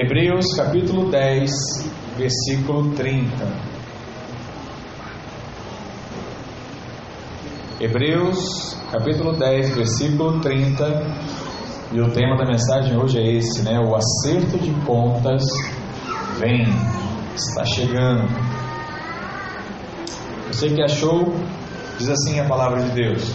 Hebreus capítulo 10, versículo 30. Hebreus capítulo 10, versículo 30. E o tema da mensagem hoje é esse, né? O acerto de contas vem, está chegando. Você que achou, diz assim a palavra de Deus.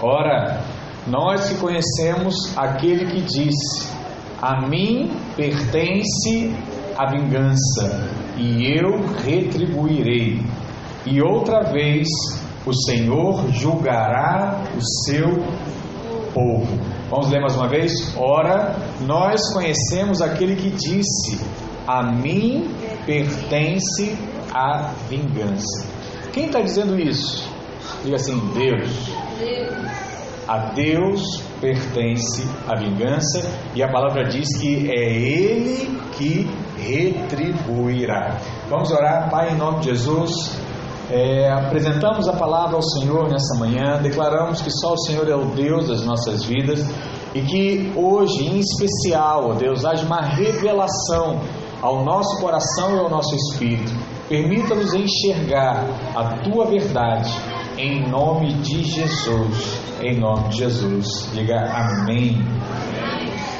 Ora, nós que conhecemos aquele que disse: A mim pertence a vingança, e eu retribuirei. E outra vez o Senhor julgará o seu povo. Vamos ler mais uma vez? Ora, nós conhecemos aquele que disse: A mim pertence a vingança. Quem está dizendo isso? Diga assim: Deus. A Deus pertence a vingança e a palavra diz que é Ele que retribuirá. Vamos orar, Pai, em nome de Jesus. É, apresentamos a palavra ao Senhor nessa manhã, declaramos que só o Senhor é o Deus das nossas vidas e que hoje, em especial, Deus, haja uma revelação ao nosso coração e ao nosso espírito. Permita-nos enxergar a tua verdade em nome de Jesus. Em nome de Jesus. Diga amém.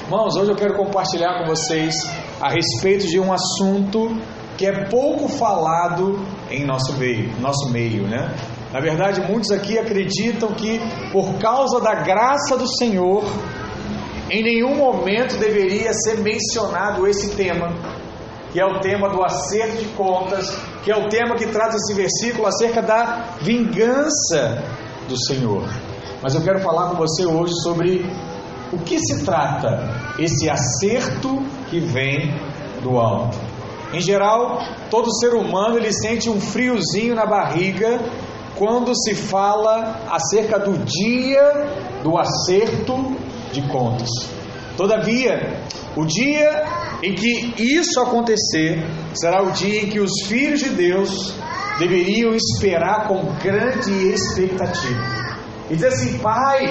Irmãos, hoje eu quero compartilhar com vocês a respeito de um assunto que é pouco falado em nosso meio, nosso meio, né? Na verdade, muitos aqui acreditam que por causa da graça do Senhor, em nenhum momento deveria ser mencionado esse tema, que é o tema do acerto de contas, que é o tema que traz esse versículo acerca da vingança do Senhor. Mas eu quero falar com você hoje sobre o que se trata esse acerto que vem do alto. Em geral, todo ser humano ele sente um friozinho na barriga quando se fala acerca do dia do acerto de contas. Todavia, o dia em que isso acontecer será o dia em que os filhos de Deus deveriam esperar com grande expectativa. E dizer assim: Pai,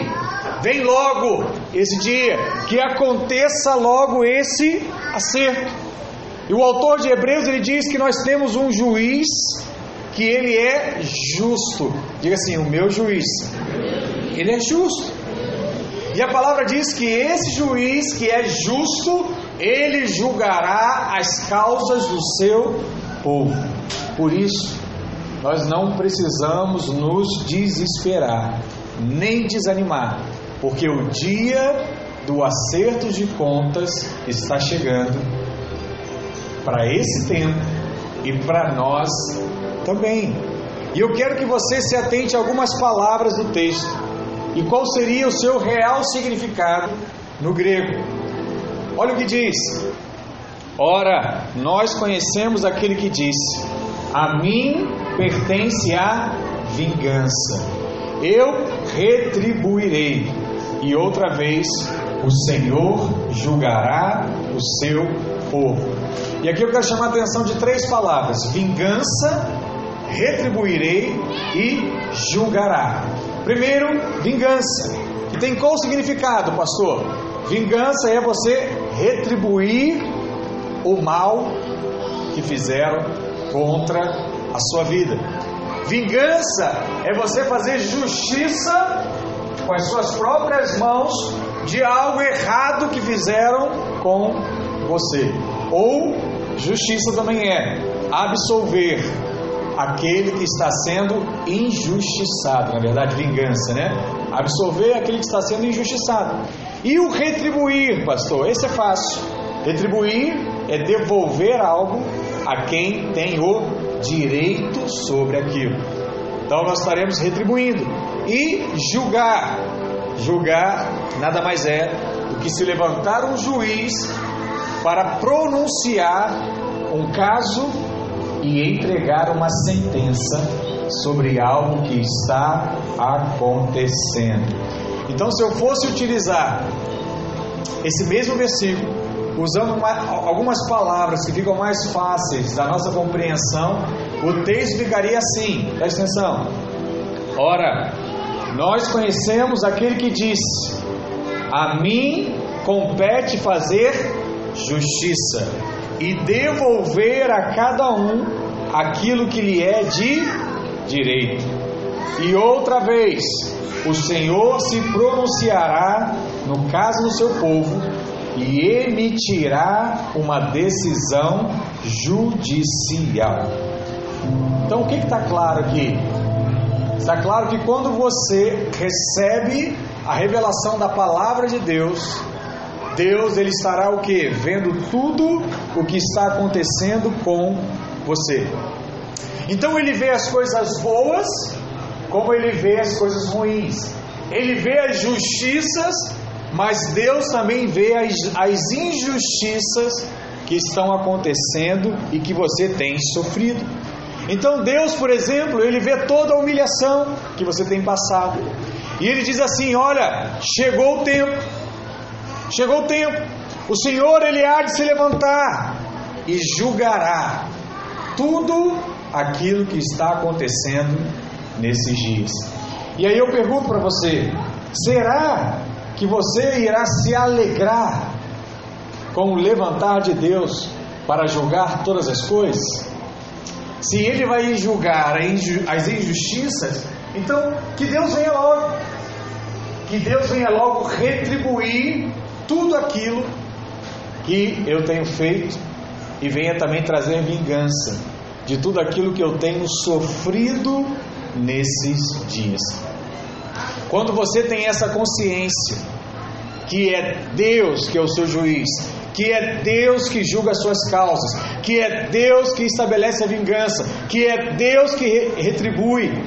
vem logo esse dia, que aconteça logo esse acerto. E o autor de Hebreus ele diz que nós temos um juiz que ele é justo. Diga assim: o meu juiz, ele é justo. E a palavra diz que esse juiz que é justo, ele julgará as causas do seu povo. Por isso, nós não precisamos nos desesperar, nem desanimar, porque o dia do acerto de contas está chegando para esse tempo e para nós também. E eu quero que você se atente a algumas palavras do texto e qual seria o seu real significado no grego. Olha o que diz: Ora, nós conhecemos aquele que disse: A mim pertence a vingança, eu retribuirei, e outra vez o Senhor julgará o seu povo. E aqui eu quero chamar a atenção de três palavras: vingança, retribuirei e julgará. Primeiro, vingança. Que tem qual significado, pastor? Vingança é você retribuir o mal que fizeram contra a sua vida. Vingança é você fazer justiça com as suas próprias mãos de algo errado que fizeram com você. Ou justiça também é absolver aquele que está sendo injustiçado, na verdade, vingança, né? Absolver aquele que está sendo injustiçado. E o retribuir, pastor, esse é fácil. Retribuir é devolver algo a quem tem o direito sobre aquilo. Então nós estaremos retribuindo. E julgar. Julgar nada mais é do que se levantar um juiz para pronunciar um caso e entregar uma sentença sobre algo que está acontecendo. Então, se eu fosse utilizar esse mesmo versículo, usando uma, algumas palavras que ficam mais fáceis da nossa compreensão, o texto ficaria assim: presta atenção. Ora, nós conhecemos aquele que disse: A mim compete fazer justiça e devolver a cada um aquilo que lhe é de direito. E outra vez, o Senhor se pronunciará no caso do seu povo e emitirá uma decisão judicial. Então, o que está claro aqui? Está claro que quando você recebe a revelação da palavra de Deus, Deus ele estará o que? Vendo tudo o que está acontecendo com você. Então ele vê as coisas boas, como ele vê as coisas ruins. Ele vê as justiças, mas Deus também vê as, as injustiças que estão acontecendo e que você tem sofrido. Então Deus, por exemplo, ele vê toda a humilhação que você tem passado. E ele diz assim: "Olha, chegou o tempo. Chegou o tempo. O Senhor ele há de se levantar e julgará tudo aquilo que está acontecendo nesses dias. E aí eu pergunto para você: será que você irá se alegrar com o levantar de Deus para julgar todas as coisas? Se Ele vai julgar as injustiças, então que Deus venha logo, que Deus venha logo retribuir tudo aquilo que eu tenho feito e venha também trazer vingança de tudo aquilo que eu tenho sofrido nesses dias. Quando você tem essa consciência que é Deus que é o seu juiz, que é Deus que julga as suas causas, que é Deus que estabelece a vingança, que é Deus que retribui.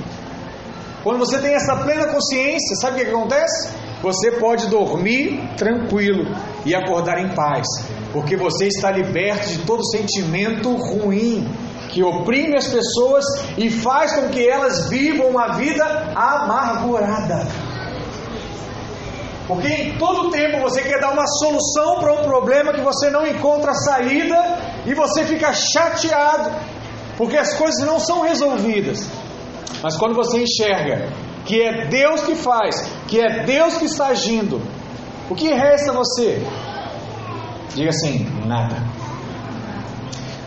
Quando você tem essa plena consciência, sabe o que acontece? Você pode dormir tranquilo e acordar em paz, porque você está liberto de todo sentimento ruim que oprime as pessoas e faz com que elas vivam uma vida amargurada. Porque em todo tempo você quer dar uma solução para um problema que você não encontra saída e você fica chateado, porque as coisas não são resolvidas. Mas quando você enxerga que é Deus que faz, que é Deus que está agindo, o que resta a você? Diga assim: nada.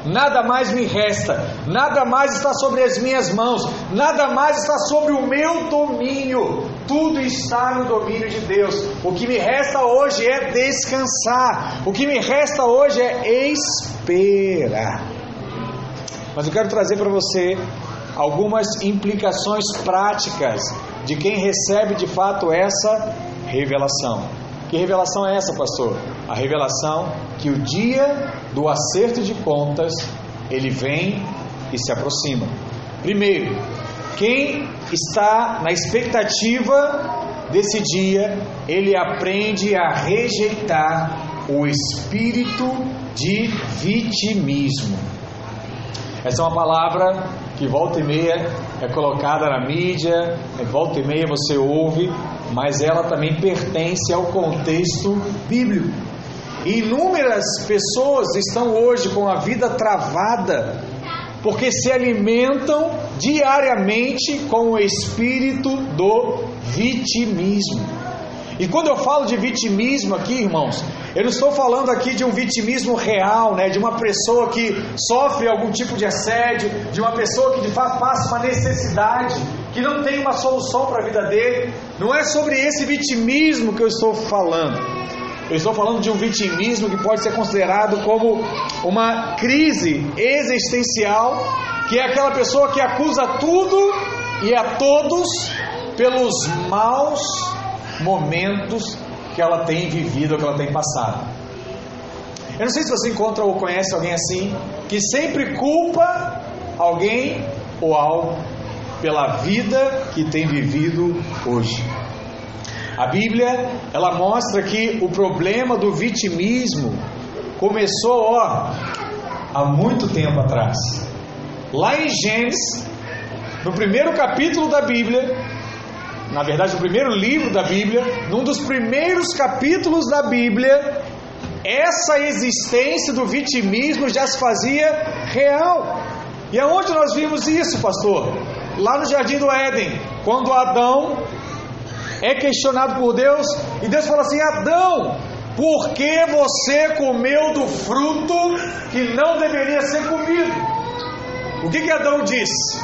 Nada mais me resta, nada mais está sobre as minhas mãos, nada mais está sobre o meu domínio, tudo está no domínio de Deus. O que me resta hoje é descansar, o que me resta hoje é esperar. Mas eu quero trazer para você algumas implicações práticas de quem recebe de fato essa revelação. Que revelação é essa, pastor? A revelação que o dia do acerto de contas ele vem e se aproxima. Primeiro, quem está na expectativa desse dia, ele aprende a rejeitar o espírito de vitimismo. Essa é uma palavra que volta e meia é colocada na mídia, volta e meia você ouve, mas ela também pertence ao contexto bíblico. Inúmeras pessoas estão hoje com a vida travada porque se alimentam diariamente com o espírito do vitimismo. E quando eu falo de vitimismo aqui, irmãos, eu não estou falando aqui de um vitimismo real, né, de uma pessoa que sofre algum tipo de assédio, de uma pessoa que de fato passa uma necessidade, que não tem uma solução para a vida dele. Não é sobre esse vitimismo que eu estou falando. Eu estou falando de um vitimismo que pode ser considerado como uma crise existencial, que é aquela pessoa que acusa tudo e a todos pelos maus momentos que ela tem vivido que ela tem passado. Eu não sei se você encontra ou conhece alguém assim, que sempre culpa alguém ou algo pela vida que tem vivido hoje. A Bíblia, ela mostra que o problema do vitimismo começou, ó, há muito tempo atrás. Lá em Gênesis, no primeiro capítulo da Bíblia, na verdade, no primeiro livro da Bíblia, num dos primeiros capítulos da Bíblia, essa existência do vitimismo já se fazia real. E aonde nós vimos isso, pastor? Lá no jardim do Éden, quando Adão é questionado por Deus, e Deus fala assim: Adão, Por que você comeu do fruto que não deveria ser comido? O que, que Adão disse?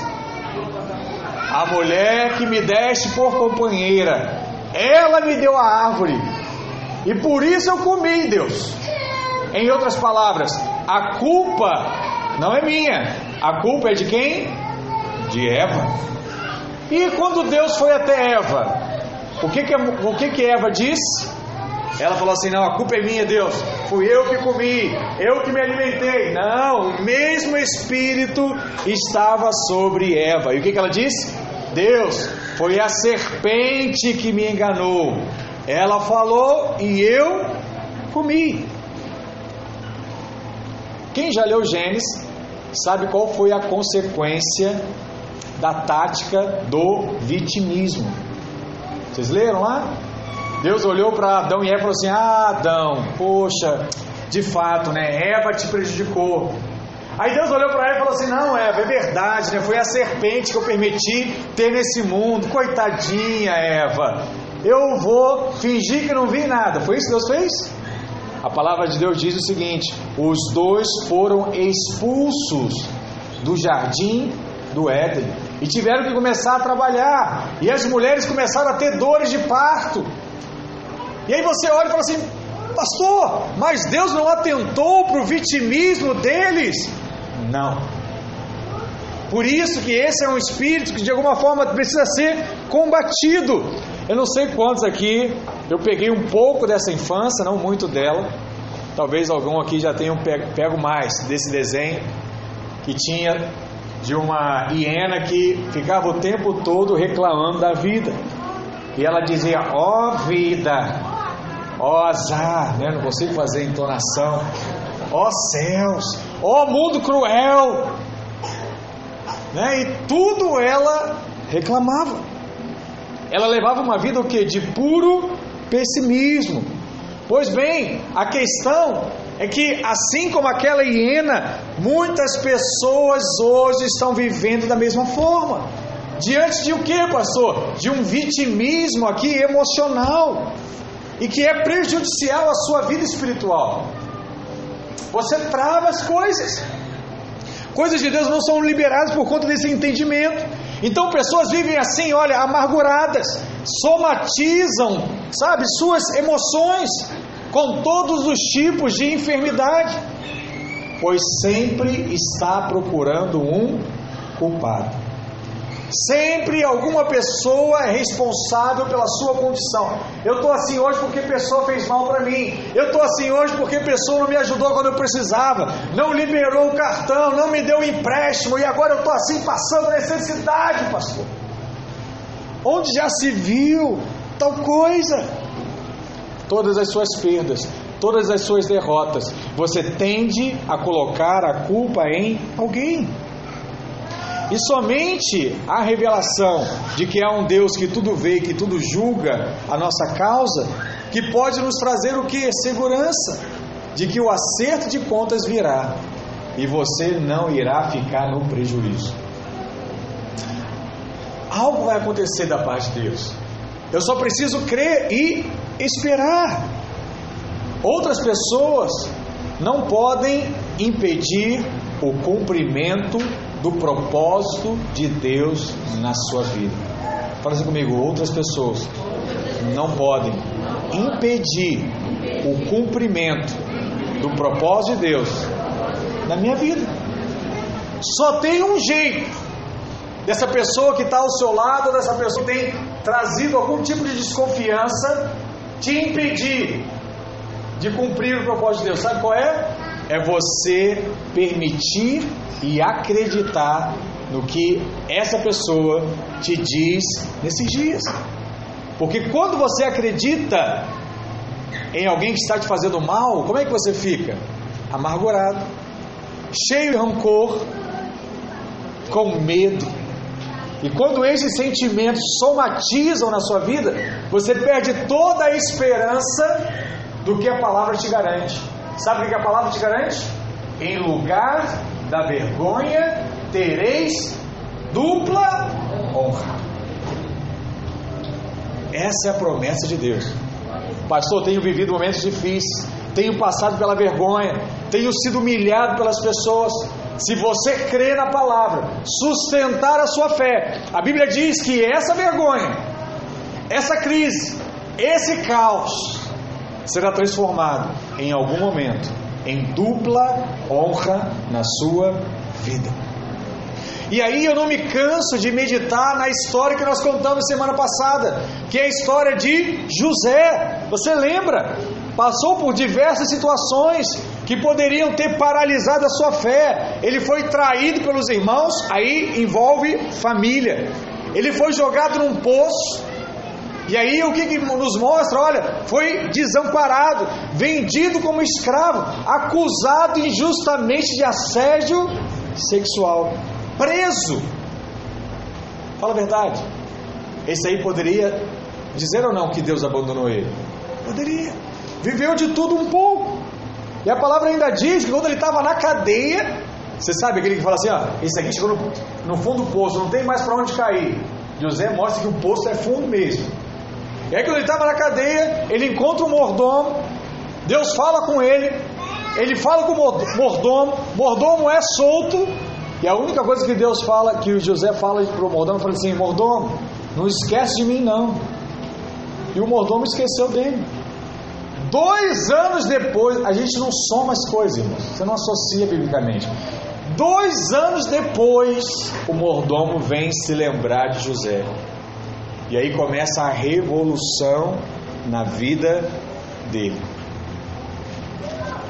A mulher que me deste por companheira, ela me deu a árvore, e por isso eu comi, Deus. Em outras palavras, a culpa não é minha, a culpa é de quem? De Eva. E quando Deus foi até Eva, o que que, o que, que Eva disse? Ela falou assim: Não, a culpa é minha, Deus. Fui eu que comi, eu que me alimentei. Não, o mesmo Espírito estava sobre Eva. E o que, que ela disse? Deus, foi a serpente que me enganou. Ela falou e eu comi. Quem já leu Gênesis sabe qual foi a consequência da tática do vitimismo. Vocês leram lá? Deus olhou para Adão e Eva e falou assim: Ah, Adão, poxa, de fato, né? Eva te prejudicou. Aí Deus olhou para ela e falou assim: Não, Eva, é verdade, né? Foi a serpente que eu permiti ter nesse mundo. Coitadinha, Eva. Eu vou fingir que não vi nada. Foi isso que Deus fez? A palavra de Deus diz o seguinte: Os dois foram expulsos do jardim do Éden e tiveram que começar a trabalhar. E as mulheres começaram a ter dores de parto. E aí você olha e fala assim: Pastor, mas Deus não atentou para o vitimismo deles? Não. Por isso que esse é um espírito que de alguma forma precisa ser combatido. Eu não sei quantos aqui, eu peguei um pouco dessa infância, não muito dela. Talvez algum aqui já tenham pego mais desse desenho que tinha de uma hiena que ficava o tempo todo reclamando da vida. E ela dizia: Ó oh, vida, ó azar, né? não consigo fazer entonação, ó céus, ó mundo cruel, né? e tudo ela reclamava. Ela levava uma vida o que? De puro pessimismo. Pois bem, a questão é que, assim como aquela hiena, muitas pessoas hoje estão vivendo da mesma forma. Diante de o que, pastor? De um vitimismo aqui emocional e que é prejudicial à sua vida espiritual. Você trava as coisas. Coisas de Deus não são liberadas por conta desse entendimento. Então pessoas vivem assim, olha, amarguradas, somatizam, sabe, suas emoções com todos os tipos de enfermidade, pois sempre está procurando um culpado. Sempre alguma pessoa é responsável pela sua condição. Eu estou assim hoje porque pessoa fez mal para mim. Eu estou assim hoje porque pessoa não me ajudou quando eu precisava. Não liberou o cartão, não me deu o empréstimo. E agora eu estou assim passando necessidade, pastor. Onde já se viu tal coisa? Todas as suas perdas, todas as suas derrotas, você tende a colocar a culpa em alguém. E somente a revelação de que há um Deus que tudo vê, que tudo julga a nossa causa, que pode nos trazer o que? Segurança de que o acerto de contas virá e você não irá ficar no prejuízo. Algo vai acontecer da parte de Deus. Eu só preciso crer e esperar. Outras pessoas não podem impedir o cumprimento do propósito de Deus na sua vida. Fala assim comigo, outras pessoas não podem impedir o cumprimento do propósito de Deus na minha vida. Só tem um jeito dessa pessoa que está ao seu lado, dessa pessoa que tem trazido algum tipo de desconfiança, te impedir de cumprir o propósito de Deus. Sabe qual é? É você permitir e acreditar no que essa pessoa te diz nesses dias. Porque quando você acredita em alguém que está te fazendo mal, como é que você fica? Amargurado, cheio de rancor, com medo. E quando esses sentimentos somatizam na sua vida, você perde toda a esperança do que a palavra te garante. Sabe o que a palavra te garante? Em lugar da vergonha tereis dupla honra. Essa é a promessa de Deus. Pastor, tenho vivido momentos difíceis, tenho passado pela vergonha, tenho sido humilhado pelas pessoas. Se você crê na palavra, sustentar a sua fé, a Bíblia diz que essa vergonha, essa crise, esse caos será transformado em algum momento em dupla honra na sua vida. E aí eu não me canso de meditar na história que nós contamos semana passada, que é a história de José. Você lembra? Passou por diversas situações que poderiam ter paralisado a sua fé. Ele foi traído pelos irmãos, aí envolve família. Ele foi jogado num poço, e aí o que, que, nos mostra? Olha, foi desamparado, vendido como escravo, acusado injustamente de assédio sexual, preso. Fala a verdade. Esse aí poderia dizer ou não que Deus abandonou ele? Poderia. Viveu de tudo um pouco. E a palavra ainda diz que quando ele estava na cadeia, você sabe aquele que fala assim: ó, esse aqui chegou no, no fundo do poço, não tem mais para onde cair. José mostra que o poço é fundo mesmo. E aí, quando ele estava na cadeia, ele encontra o mordomo, Deus fala com ele, ele fala com o mordomo, mordomo é solto, e a única coisa que Deus fala, que o José fala para o mordomo, fala assim: mordomo, não esquece de mim não. E o mordomo esqueceu dele. Dois anos depois, a gente não soma as coisas, irmãos, você não associa biblicamente. Dois anos depois, o mordomo vem se lembrar de José. E aí começa a revolução na vida dele.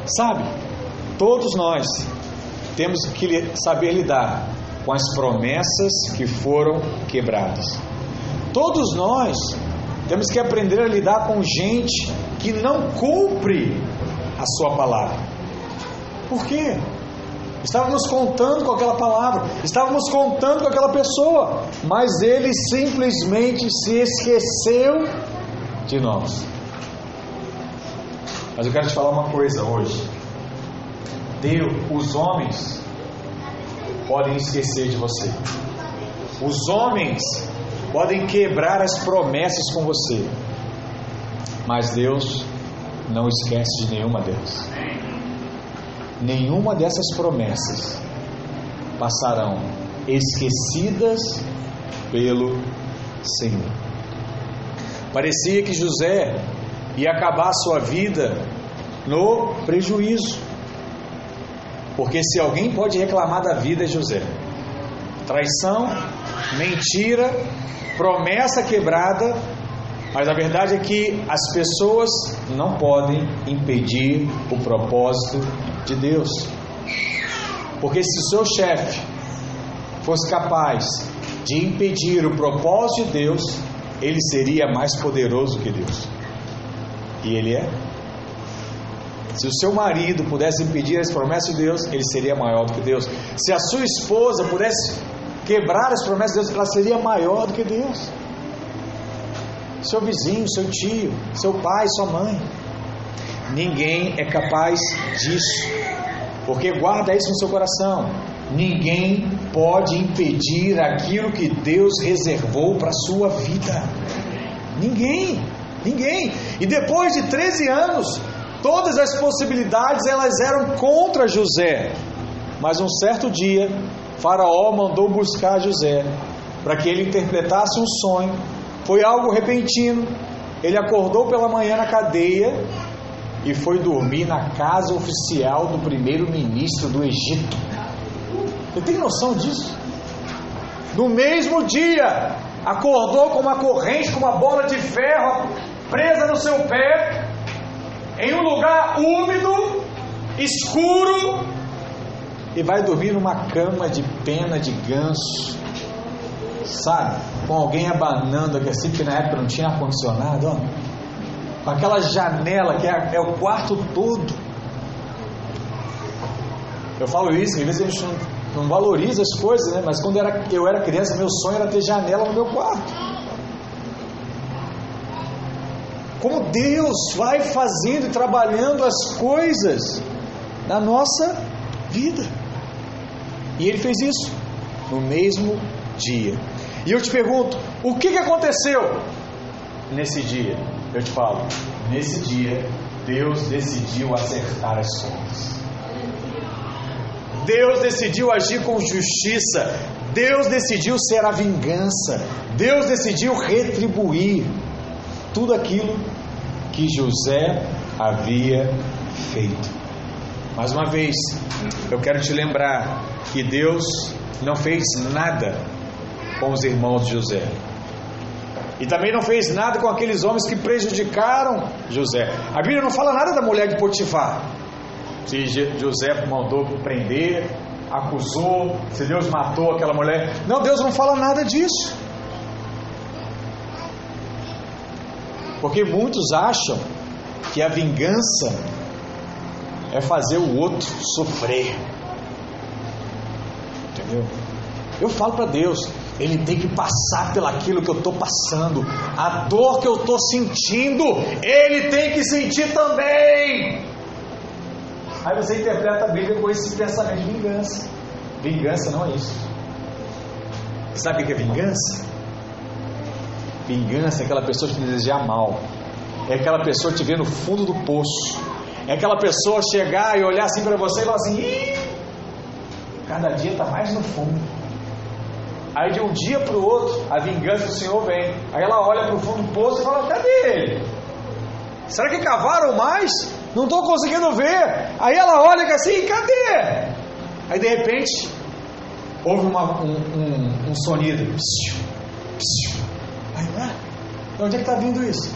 Sabe, todos nós temos que saber lidar com as promessas que foram quebradas. Todos nós temos que aprender a lidar com gente que não cumpre a sua palavra. Por quê? Estávamos contando com aquela palavra, estávamos contando com aquela pessoa, mas ele simplesmente se esqueceu de nós. Mas eu quero te falar uma coisa hoje. Deus, os homens podem esquecer de você. Os homens podem quebrar as promessas com você. Mas Deus não esquece de nenhuma delas nenhuma dessas promessas passarão esquecidas pelo Senhor. Parecia que José ia acabar sua vida no prejuízo. Porque se alguém pode reclamar da vida é José. Traição, mentira, promessa quebrada, mas a verdade é que as pessoas não podem impedir o propósito de Deus. Porque se o seu chefe fosse capaz de impedir o propósito de Deus, ele seria mais poderoso que Deus. E ele é. Se o seu marido pudesse impedir as promessas de Deus, ele seria maior do que Deus. Se a sua esposa pudesse quebrar as promessas de Deus, ela seria maior do que Deus. Seu vizinho, seu tio, seu pai, sua mãe. Ninguém é capaz disso. Porque guarda isso no seu coração. Ninguém pode impedir aquilo que Deus reservou para a sua vida. Ninguém, ninguém. E depois de 13 anos, todas as possibilidades elas eram contra José. Mas um certo dia, Faraó mandou buscar José para que ele interpretasse um sonho. Foi algo repentino. Ele acordou pela manhã na cadeia e foi dormir na casa oficial do primeiro-ministro do Egito. Você tem noção disso? No mesmo dia, acordou com uma corrente, com uma bola de ferro presa no seu pé, em um lugar úmido, escuro, e vai dormir numa cama de pena de ganso, sabe? Com alguém abanando aqui assim, que na época não tinha ar-condicionado, com aquela janela que é, é, o quarto todo. Eu falo isso, às vezes a gente não, valoriza as coisas, né? mas quando era, eu era criança, meu sonho era ter janela no meu quarto. Como Deus vai fazendo e trabalhando as coisas na nossa vida. E Ele fez isso no mesmo dia. E eu te pergunto: o que, que aconteceu nesse dia? Eu te falo. nesse dia, Deus decidiu acertar as contas. Deus decidiu agir com justiça. Deus decidiu ser a vingança. Deus decidiu retribuir tudo aquilo que José havia feito. Mais uma vez, eu quero te lembrar que Deus não fez nada com os irmãos de José. E também não fez nada com aqueles homens que prejudicaram José. A Bíblia não fala nada da mulher de Potifar. Se José mandou prender, acusou, se Deus matou aquela mulher. Não, Deus não fala nada disso. Porque muitos acham que a vingança é fazer o outro sofrer. Entendeu? Eu falo para Deus, ele tem que passar pelaquilo que eu estou passando, a dor que eu estou sentindo, ele tem que sentir também. Aí você interpreta a Bíblia com esse pensamento de vingança. Vingança não é isso. Sabe o que é vingança? Vingança é aquela pessoa que te deseja mal. É aquela pessoa te ver no fundo do poço. É aquela pessoa chegar e olhar assim para você e falar assim: cada dia está mais no fundo. Aí de um dia para o outro, a vingança do Senhor vem. Aí ela olha para o fundo do poço e fala: cadê ele? Será que cavaram mais? Não estou conseguindo ver. Aí ela olha assim: cadê? Aí de repente, houve uma, um, um, um, sonido. Psiu, psiu. Aí, ah, onde é que está vindo isso?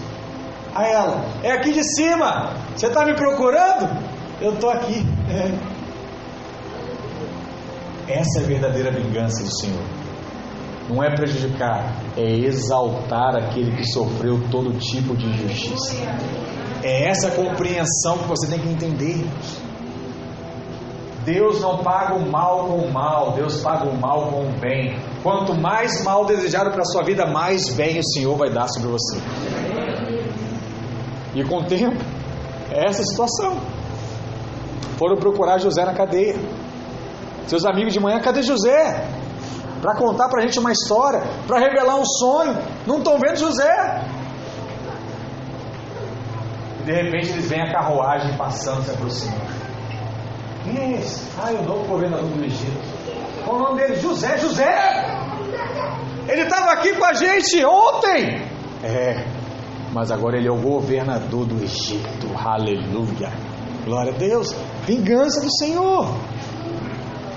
Aí ela: é aqui de cima. Você está me procurando? Eu estou aqui. É. Essa é a verdadeira vingança do Senhor não é prejudicar, é exaltar aquele que sofreu todo tipo de injustiça. É essa compreensão que você tem que entender. Deus não paga o mal com o mal, Deus paga o mal com o bem. Quanto mais mal desejado para a sua vida, mais bem o Senhor vai dar sobre você. E com o tempo, é essa situação. Foram procurar José na cadeia. Seus amigos de manhã, cadê José? Para contar para a gente uma história, para revelar um sonho. Não estão vendo José. De repente eles veem a carruagem passando, se aproximando. Quem é esse? Ah, o novo governador do Egito. Qual o nome dele? José, José! Ele estava aqui com a gente ontem! É, mas agora ele é o governador do Egito. Aleluia! Glória a Deus! Vingança do Senhor!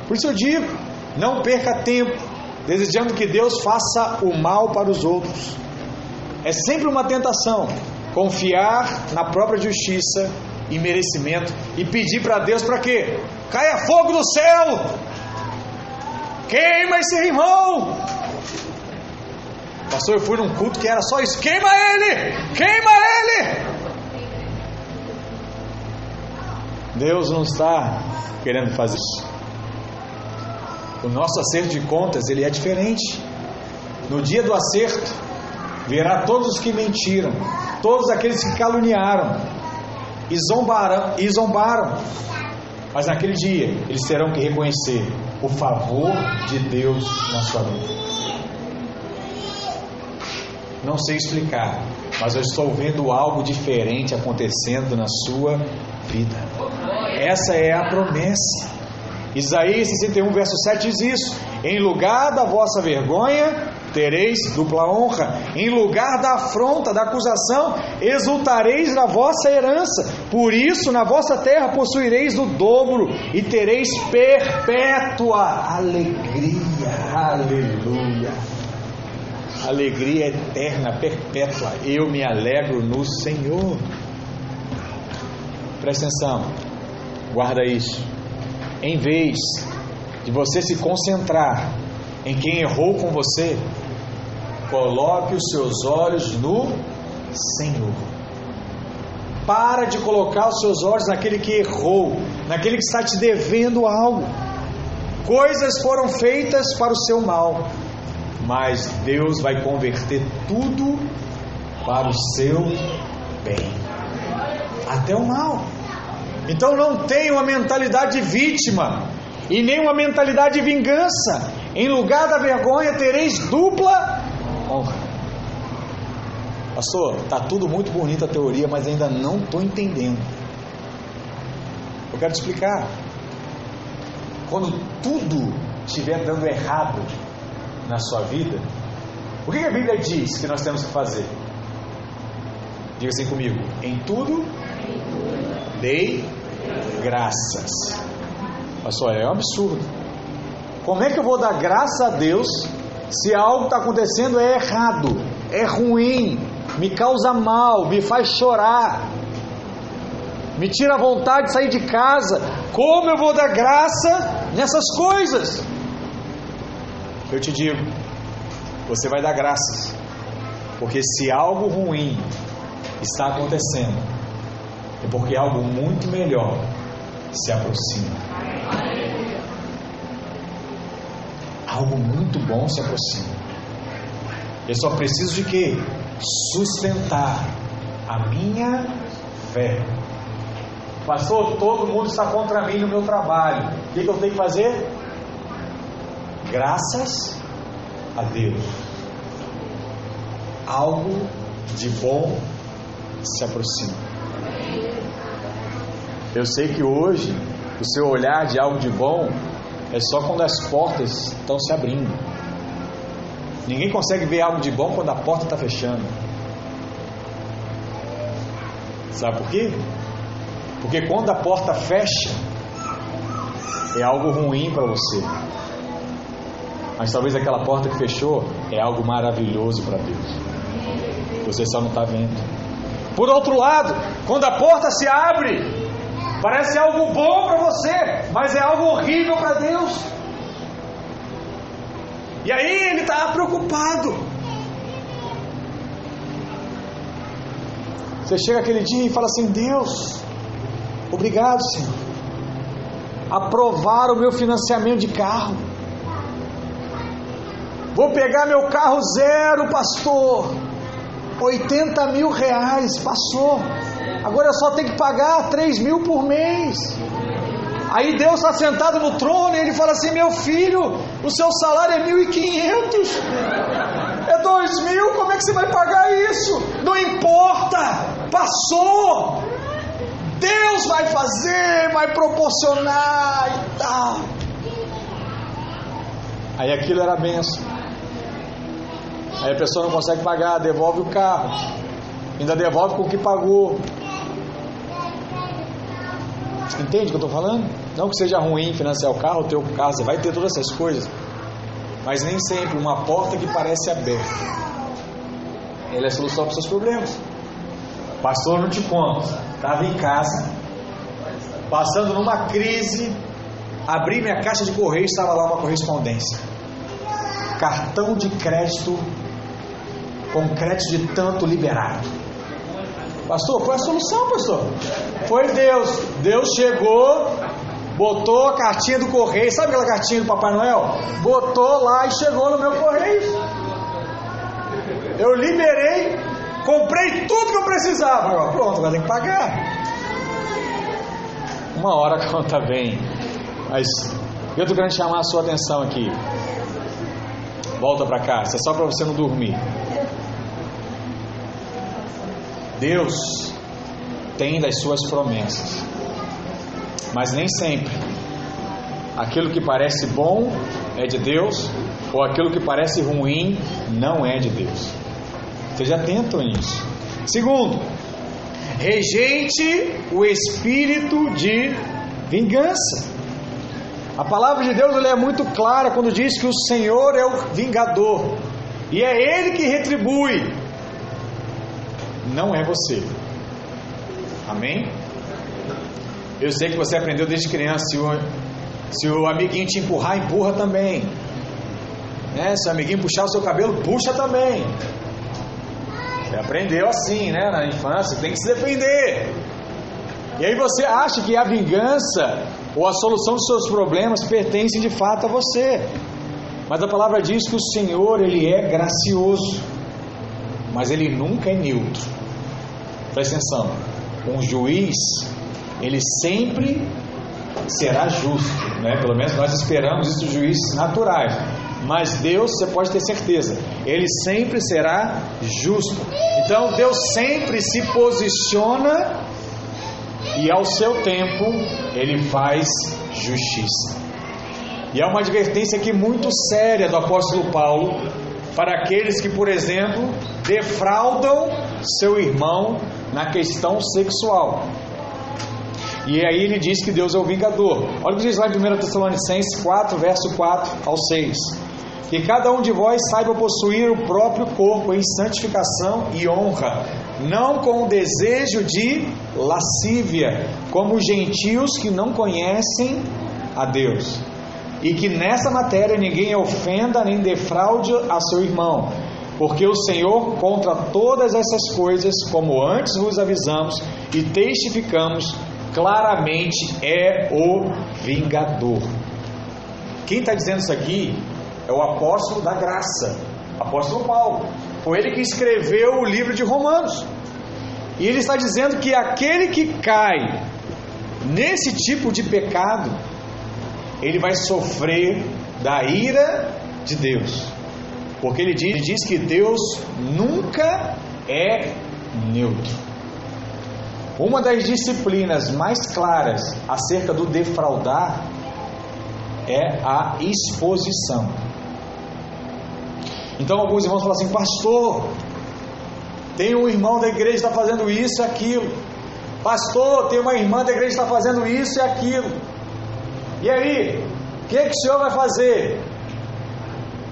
Por isso eu digo: não perca tempo desejando que Deus faça o mal para os outros. É sempre uma tentação confiar na própria justiça e merecimento e pedir para Deus para quê? Caia fogo do céu! Queima esse irmão! Pastor, eu fui num culto que era só isso: queima ele! Queima ele! Deus não está querendo fazer isso. O nosso acerto de contas ele é diferente. No dia do acerto, verá todos os que mentiram, todos aqueles que caluniaram e zombaram, e zombaram. Mas naquele dia eles terão que reconhecer o favor de Deus na sua vida. Não sei explicar, mas eu estou vendo algo diferente acontecendo na sua vida. Essa é a promessa. Isaías 61, verso 7 diz isso: Em lugar da vossa vergonha, tereis dupla honra, em lugar da afronta, da acusação, exultareis na vossa herança, por isso na vossa terra possuireis o dobro e tereis perpétua alegria. Aleluia. Alegria eterna, perpétua. Eu me alegro no Senhor. Presta atenção, guarda isso em vez de você se concentrar em quem errou com você, coloque os seus olhos no Senhor. Para de colocar os seus olhos naquele que errou, naquele que está te devendo algo. Coisas foram feitas para o seu mal, mas Deus vai converter tudo para o seu bem. Até o mal. Então não tenha uma mentalidade de vítima e nem uma mentalidade de vingança. Em lugar da vergonha tereis dupla honra. Pastor, tá tudo muito bonito a teoria, mas ainda não estou entendendo. Eu quero te explicar. Quando tudo estiver dando errado na sua vida, o que a Bíblia diz que nós temos que fazer? Diga assim comigo: em tudo, dei graças. Pastor, é um absurdo. Como é que eu vou dar graça a Deus se algo está acontecendo é errado, é ruim, me causa mal, me faz chorar, me tira a vontade de sair de casa? Como eu vou dar graça nessas coisas? Eu te digo, você vai dar graças, porque se algo ruim está acontecendo, é porque algo muito melhor se aproxima. Algo muito bom se aproxima. Eu só preciso de quê? Sustentar a minha fé. Pastor, todo mundo está contra mim no meu trabalho. O que, que eu tenho que fazer? Graças a Deus. Algo de bom se aproxima. Eu sei que hoje o seu olhar de algo de bom é só quando as portas estão se abrindo. Ninguém consegue ver algo de bom quando a porta está fechando. Sabe por quê? Porque quando a porta fecha, é algo ruim para você. Mas talvez aquela porta que fechou é algo maravilhoso para Deus. Você só não está vendo. Por outro lado, quando a porta se abre, parece algo bom para você, mas é algo horrível para Deus. E aí ele está preocupado. Você chega aquele dia e fala assim: Deus, obrigado, Senhor. Aprovar o meu financiamento de carro. Vou pegar meu carro zero, pastor 80 mil reais, passou. Agora só tenho que pagar 3 mil por mês. Aí Deus está sentado no trono e ele fala assim: Meu filho, o seu salário é 1.500, é 2 mil, como é que você vai pagar isso? Não importa, passou. Deus vai fazer, vai proporcionar e tal. Aí aquilo era benção. Aí a pessoa não consegue pagar, devolve o carro. Ainda devolve com o que pagou. Entende o que eu estou falando? Não que seja ruim financiar o carro, o teu carro, você vai ter todas essas coisas. Mas nem sempre uma porta que parece aberta. Ela é a solução para os seus problemas. Pastor, não te conto. Estava em casa, passando numa crise, abri minha caixa de correio, estava lá uma correspondência. Cartão de crédito com crédito de tanto liberado. Pastor, é a solução, pastor? Foi Deus. Deus chegou, botou a cartinha do correio, sabe aquela cartinha do Papai Noel? Botou lá e chegou no meu correio. Eu liberei, comprei tudo que eu precisava. Agora, pronto, agora tem que pagar. Uma hora a conta vem. Mas eu estou querendo chamar a sua atenção aqui. Volta para cá, isso é só para você não dormir. Deus tem das suas promessas, mas nem sempre aquilo que parece bom é de Deus ou aquilo que parece ruim não é de Deus. Esteja atento nisso. Segundo, rejeite o espírito de vingança. A palavra de Deus é muito clara quando diz que o Senhor é o vingador e é Ele que retribui não é você. Amém? Eu sei que você aprendeu desde criança. Se o, se o amiguinho te empurrar, empurra também. Né? Se o amiguinho puxar o seu cabelo, puxa também. Você aprendeu assim, né? Na infância, tem que se defender. E aí você acha que a vingança ou a solução dos seus problemas pertence de fato a você. Mas a palavra diz que o Senhor, Ele é gracioso, mas Ele nunca é neutro. Presta atenção. Um juiz, ele sempre será justo, né? Pelo menos nós esperamos isso dos juízes naturais. Mas Deus, você pode ter certeza, Ele sempre será justo. Então Deus sempre se posiciona e ao seu tempo Ele faz justiça. E é uma advertência aqui muito séria do apóstolo Paulo para aqueles que, por exemplo, defraudam seu irmão na questão sexual. E aí ele diz que Deus é o vingador. Olha o que diz lá em 1 Tessalonicenses 4, verso 4 ao 6. Que cada um de vós saiba possuir o próprio corpo em santificação e honra, não com o desejo de lascívia, como os gentios que não conhecem a Deus. E que nessa matéria ninguém ofenda nem defraude a seu irmão, porque o Senhor, contra todas essas coisas, como antes vos avisamos e testificamos, claramente é o vingador. Quem está dizendo isso aqui é o apóstolo da graça, apóstolo Paulo. Foi ele que escreveu o livro de Romanos. E ele está dizendo que aquele que cai nesse tipo de pecado, ele vai sofrer da ira de Deus. Porque ele diz, ele diz que Deus nunca é neutro. Uma das disciplinas mais claras acerca do defraudar é a exposição. Então alguns irmãos falam assim, pastor, tem um irmão da igreja que está fazendo isso e aquilo. Pastor, tem uma irmã da igreja que está fazendo isso e aquilo. E aí, o que, que o senhor vai fazer?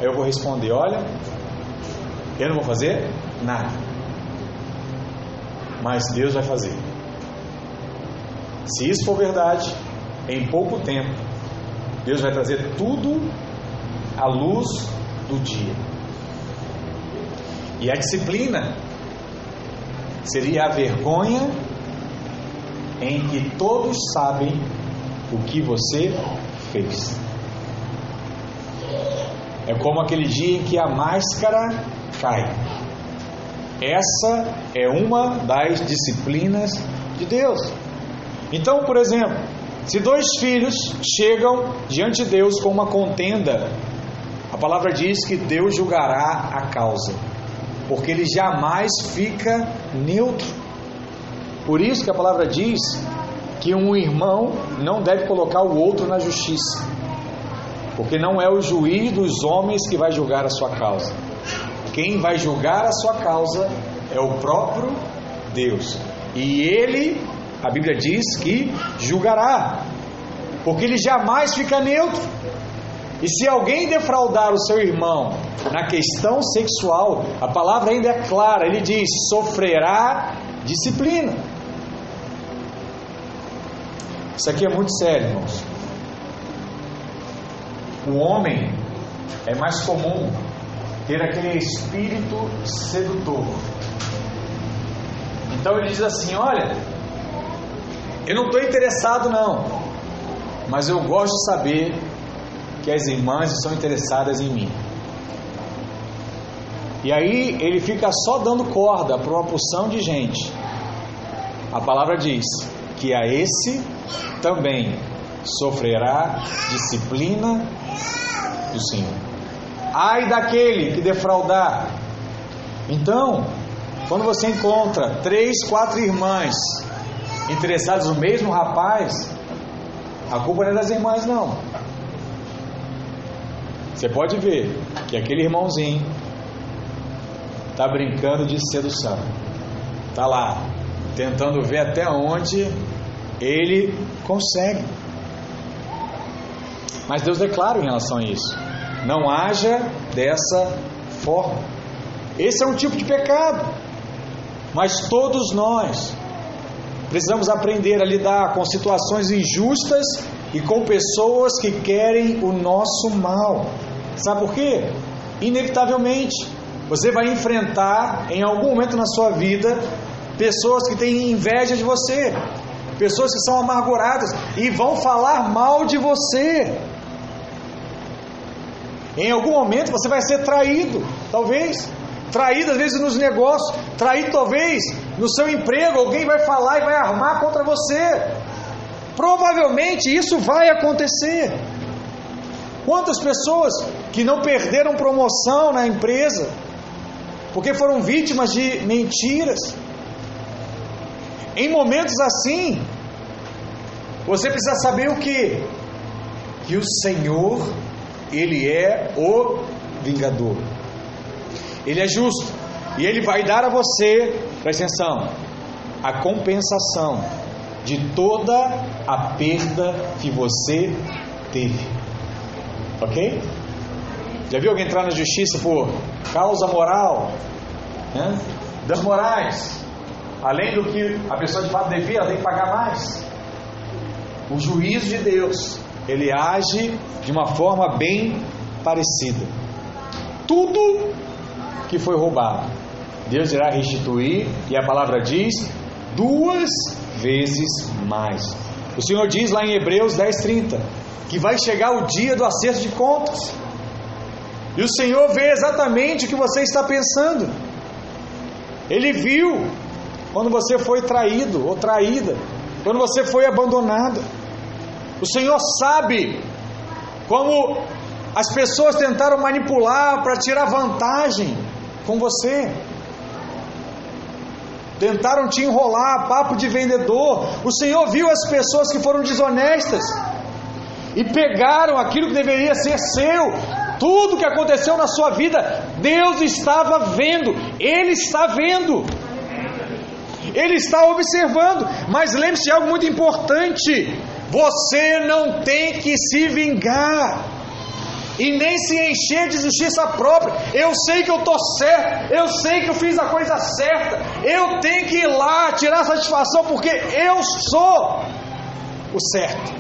Eu vou responder: olha, eu não vou fazer nada. Mas Deus vai fazer. Se isso for verdade, em pouco tempo, Deus vai trazer tudo à luz do dia. E a disciplina seria a vergonha em que todos sabem o que você fez. É como aquele dia em que a máscara cai. Essa é uma das disciplinas de Deus. Então, por exemplo, se dois filhos chegam diante de Deus com uma contenda, a palavra diz que Deus julgará a causa, porque ele jamais fica neutro. Por isso que a palavra diz que um irmão não deve colocar o outro na justiça, porque não é o juiz dos homens que vai julgar a sua causa. Quem vai julgar a sua causa é o próprio Deus. E ele, a Bíblia diz que julgará, porque ele jamais fica neutro. E se alguém defraudar o seu irmão na questão sexual, a palavra ainda é clara, ele diz: sofrerá disciplina. Isso aqui é muito sério, irmãos. O homem é mais comum ter aquele espírito sedutor. Então ele diz assim: Olha, eu não estou interessado, não, mas eu gosto de saber que as irmãs estão interessadas em mim. E aí ele fica só dando corda para uma porção de gente. A palavra diz que a esse também sofrerá disciplina do Senhor. Ai daquele que defraudar. Então, quando você encontra três, quatro irmãs interessadas no mesmo rapaz, a culpa não é das irmãs, não. Você pode ver que aquele irmãozinho está brincando de sedução. Está lá, tentando ver até onde ele consegue. Mas Deus declara em relação a isso: não haja dessa forma. Esse é um tipo de pecado. Mas todos nós precisamos aprender a lidar com situações injustas e com pessoas que querem o nosso mal. Sabe por quê? Inevitavelmente, você vai enfrentar em algum momento na sua vida pessoas que têm inveja de você, pessoas que são amarguradas e vão falar mal de você. Em algum momento você vai ser traído, talvez. Traído às vezes nos negócios, traído talvez no seu emprego, alguém vai falar e vai armar contra você. Provavelmente isso vai acontecer. Quantas pessoas que não perderam promoção na empresa porque foram vítimas de mentiras? Em momentos assim, você precisa saber o que? Que o Senhor, Ele é o vingador. Ele é justo. E Ele vai dar a você, presta atenção, a compensação de toda a perda que você teve. Ok? Já viu alguém entrar na justiça por causa moral? Né? Das morais. Além do que a pessoa de fato devia, ela tem que pagar mais. O juízo de Deus, ele age de uma forma bem parecida. Tudo que foi roubado, Deus irá restituir, e a palavra diz, duas vezes mais. O Senhor diz lá em Hebreus 10:30 que vai chegar o dia do acerto de contas. E o Senhor vê exatamente o que você está pensando. Ele viu quando você foi traído ou traída, quando você foi abandonada. O Senhor sabe como as pessoas tentaram manipular para tirar vantagem com você. Tentaram te enrolar, papo de vendedor. O Senhor viu as pessoas que foram desonestas e pegaram aquilo que deveria ser seu. Tudo que aconteceu na sua vida, Deus estava vendo, Ele está vendo. Ele está observando, mas lembre-se de algo muito importante: você não tem que se vingar e nem se encher de justiça própria. Eu sei que eu estou certo, eu sei que eu fiz a coisa certa, eu tenho que ir lá tirar satisfação porque eu sou o certo.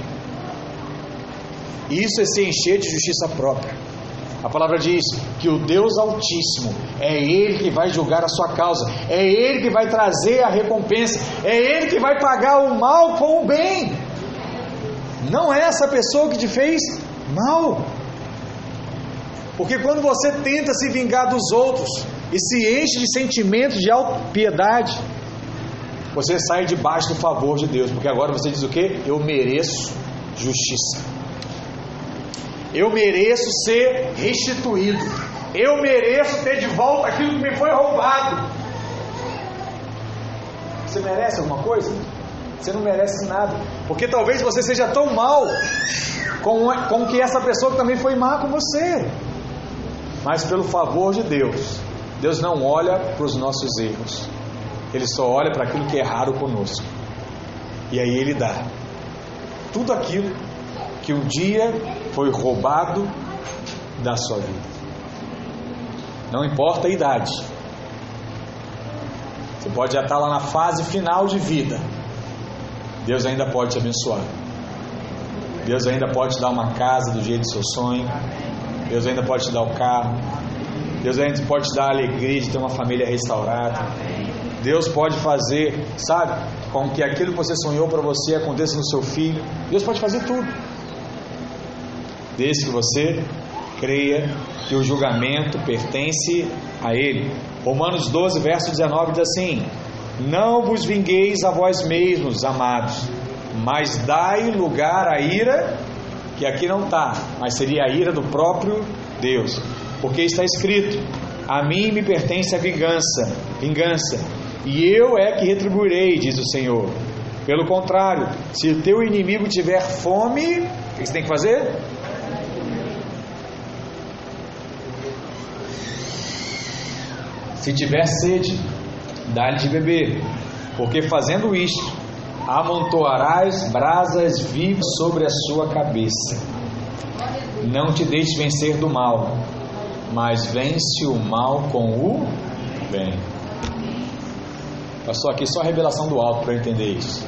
Isso é se encher de justiça própria. A palavra diz que o Deus Altíssimo é Ele que vai julgar a sua causa, é Ele que vai trazer a recompensa, é Ele que vai pagar o mal com o bem. Não é essa pessoa que te fez mal. Porque quando você tenta se vingar dos outros e se enche de sentimentos de piedade, você sai debaixo do favor de Deus, porque agora você diz o que? Eu mereço justiça. Eu mereço ser restituído. Eu mereço ter de volta aquilo que me foi roubado. Você merece alguma coisa? Você não merece nada. Porque talvez você seja tão mal com, com que essa pessoa também foi má com você. Mas pelo favor de Deus, Deus não olha para os nossos erros. Ele só olha para aquilo que é raro conosco. E aí ele dá tudo aquilo que um dia foi roubado da sua vida. Não importa a idade. Você pode já estar lá na fase final de vida. Deus ainda pode te abençoar. Deus ainda pode te dar uma casa do jeito do seu sonho. Deus ainda pode te dar o carro. Deus ainda pode te dar a alegria de ter uma família restaurada. Deus pode fazer, sabe, com que aquilo que você sonhou para você aconteça no seu filho. Deus pode fazer tudo desde que você creia que o julgamento pertence a Ele. Romanos 12, verso 19 diz assim: Não vos vingueis a vós mesmos, amados, mas dai lugar à ira, que aqui não está, mas seria a ira do próprio Deus, porque está escrito: A mim me pertence a vingança, vingança, e eu é que retribuirei, diz o Senhor. Pelo contrário, se o teu inimigo tiver fome, o que você tem que fazer? Se tiver sede, dá-lhe de beber, porque fazendo isto, amontoarás brasas vivas sobre a sua cabeça. Não te deixes vencer do mal, mas vence o mal com o bem. Passou aqui só a revelação do alto para entender isso.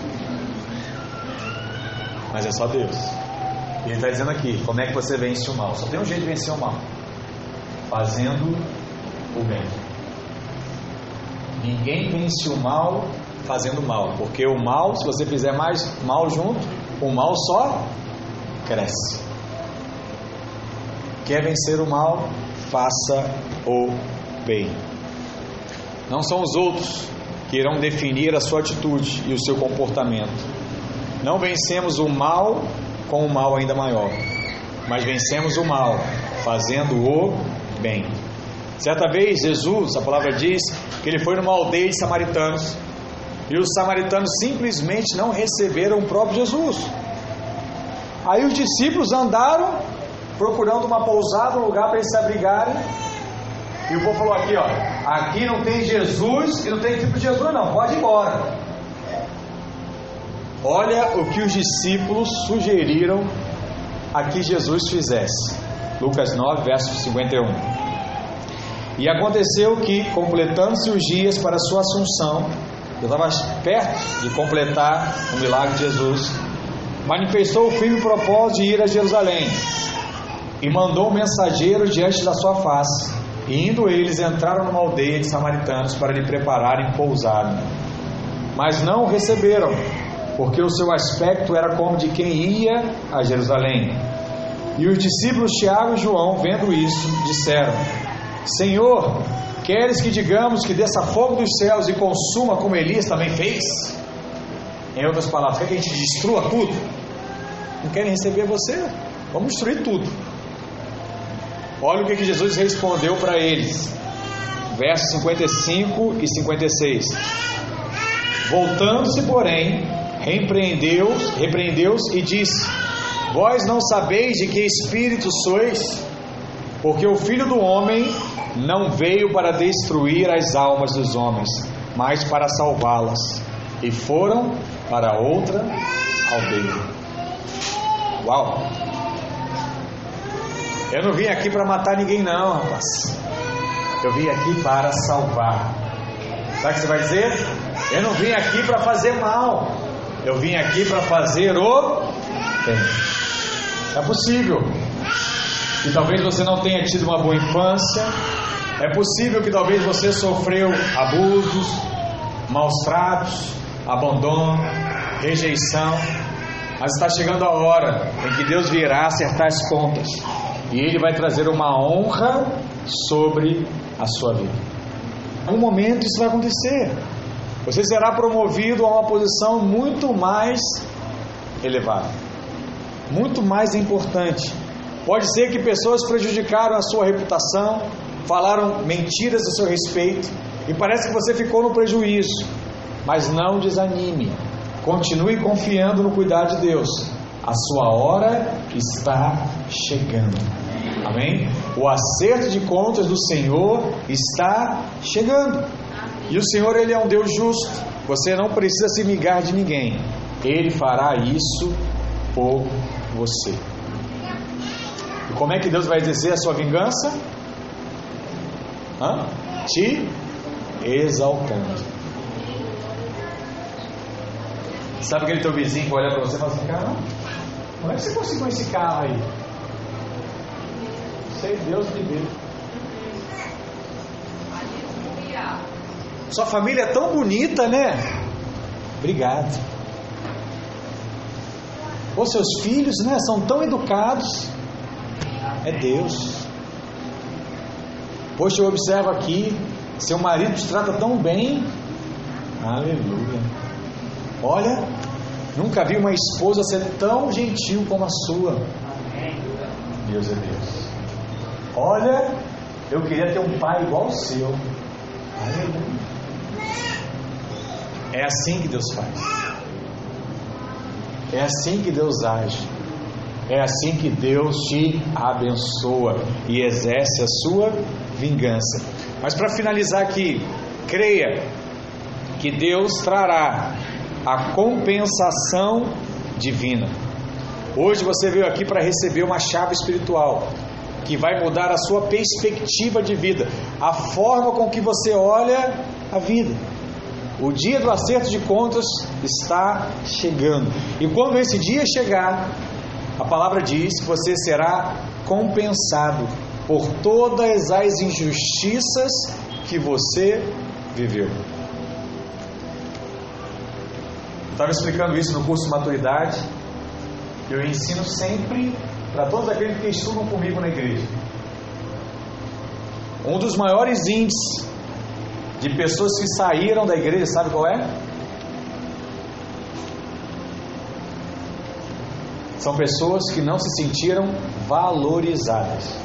Mas é só Deus. Ele está dizendo aqui: como é que você vence o mal? Só tem um jeito de vencer o mal: fazendo o bem. Ninguém vence o mal fazendo mal, porque o mal, se você fizer mais mal junto, o mal só cresce. Quer vencer o mal, faça o bem. Não são os outros que irão definir a sua atitude e o seu comportamento. Não vencemos o mal com um mal ainda maior. mas vencemos o mal, fazendo o bem. Certa vez, Jesus, a palavra diz, que ele foi numa aldeia de samaritanos e os samaritanos simplesmente não receberam o próprio Jesus. Aí os discípulos andaram procurando uma pousada, um lugar para eles se abrigarem. E o povo falou aqui, ó, aqui não tem Jesus e não tem tipo de Jesus não, pode ir embora. Olha o que os discípulos sugeriram a que Jesus fizesse. Lucas 9, verso 51. E aconteceu que, completando-se os dias para a sua assunção, eu estava perto de completar o milagre de Jesus, manifestou o firme propósito de ir a Jerusalém e mandou um mensageiro diante da sua face. E indo eles, entraram numa aldeia de samaritanos para lhe prepararem pousada. Mas não o receberam, porque o seu aspecto era como de quem ia a Jerusalém. E os discípulos Tiago e João, vendo isso, disseram: Senhor, queres que digamos que desça fogo dos céus e consuma como Elias também fez? Em outras palavras, quer que a gente destrua tudo? Não querem receber você? Vamos destruir tudo. Olha o que, Jesus respondeu para eles. Versos 55 e 56. Voltando-se, porém, repreendeu-os repreendeu e disse: Vós não sabeis de que espírito sois? Porque o filho do homem não veio para destruir as almas dos homens, mas para salvá-las. E foram para outra aldeia. Uau! Eu não vim aqui para matar ninguém, não, rapaz. Eu vim aqui para salvar. Sabe o que você vai dizer? Eu não vim aqui para fazer mal. Eu vim aqui para fazer o bem. É possível que talvez você não tenha tido uma boa infância. É possível que talvez você sofreu abusos, maus tratos, abandono, rejeição. Mas está chegando a hora em que Deus virá acertar as contas e Ele vai trazer uma honra sobre a sua vida. Em um momento isso vai acontecer. Você será promovido a uma posição muito mais elevada, muito mais importante. Pode ser que pessoas prejudicaram a sua reputação, falaram mentiras a seu respeito e parece que você ficou no prejuízo. Mas não desanime. Continue confiando no cuidado de Deus. A sua hora está chegando. Amém? O acerto de contas do Senhor está chegando. E o Senhor, Ele é um Deus justo. Você não precisa se ligar de ninguém. Ele fará isso por você. Como é que Deus vai exercer a sua vingança? Hã? Te exaltando. Sabe aquele teu vizinho que olha para você e fala assim: cara, como é que você conseguiu esse carro aí? Sei Deus que deu. Sua família é tão bonita, né? Obrigado. Os seus filhos, né? São tão educados. É Deus. Poxa, eu observo aqui, seu marido te trata tão bem. Aleluia. Olha, nunca vi uma esposa ser tão gentil como a sua. Deus é Deus. Olha, eu queria ter um pai igual o seu. Aleluia. É assim que Deus faz. É assim que Deus age. É assim que Deus te abençoa e exerce a sua vingança. Mas para finalizar aqui, creia que Deus trará a compensação divina. Hoje você veio aqui para receber uma chave espiritual que vai mudar a sua perspectiva de vida, a forma com que você olha a vida. O dia do acerto de contas está chegando. E quando esse dia chegar, a palavra diz que você será compensado por todas as injustiças que você viveu. Eu estava explicando isso no curso de maturidade. Eu ensino sempre para todos aqueles que estudam comigo na igreja. Um dos maiores índices de pessoas que saíram da igreja, sabe qual é? São pessoas que não se sentiram valorizadas.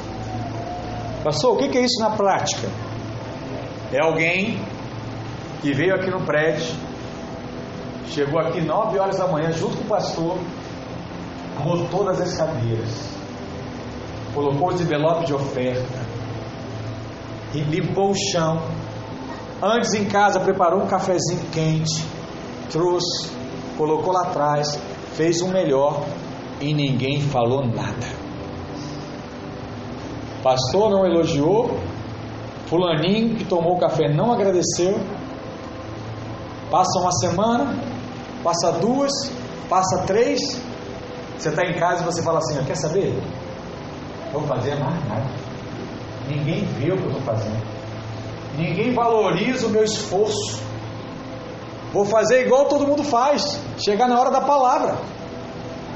Pastor, o que é isso na prática? É alguém que veio aqui no prédio, chegou aqui 9 horas da manhã junto com o pastor, arrumou todas as cadeiras, colocou os envelopes de oferta, e limpou o chão. Antes em casa preparou um cafezinho quente, trouxe, colocou lá atrás, fez o um melhor e ninguém falou nada. Pastor não elogiou, fulaninho que tomou café não agradeceu. Passa uma semana, passa duas, passa três. Você está em casa e você fala assim: quer saber? Vou fazer mais nada. Ninguém vê o que eu estou fazendo. Ninguém valoriza o meu esforço. Vou fazer igual todo mundo faz. Chegar na hora da palavra.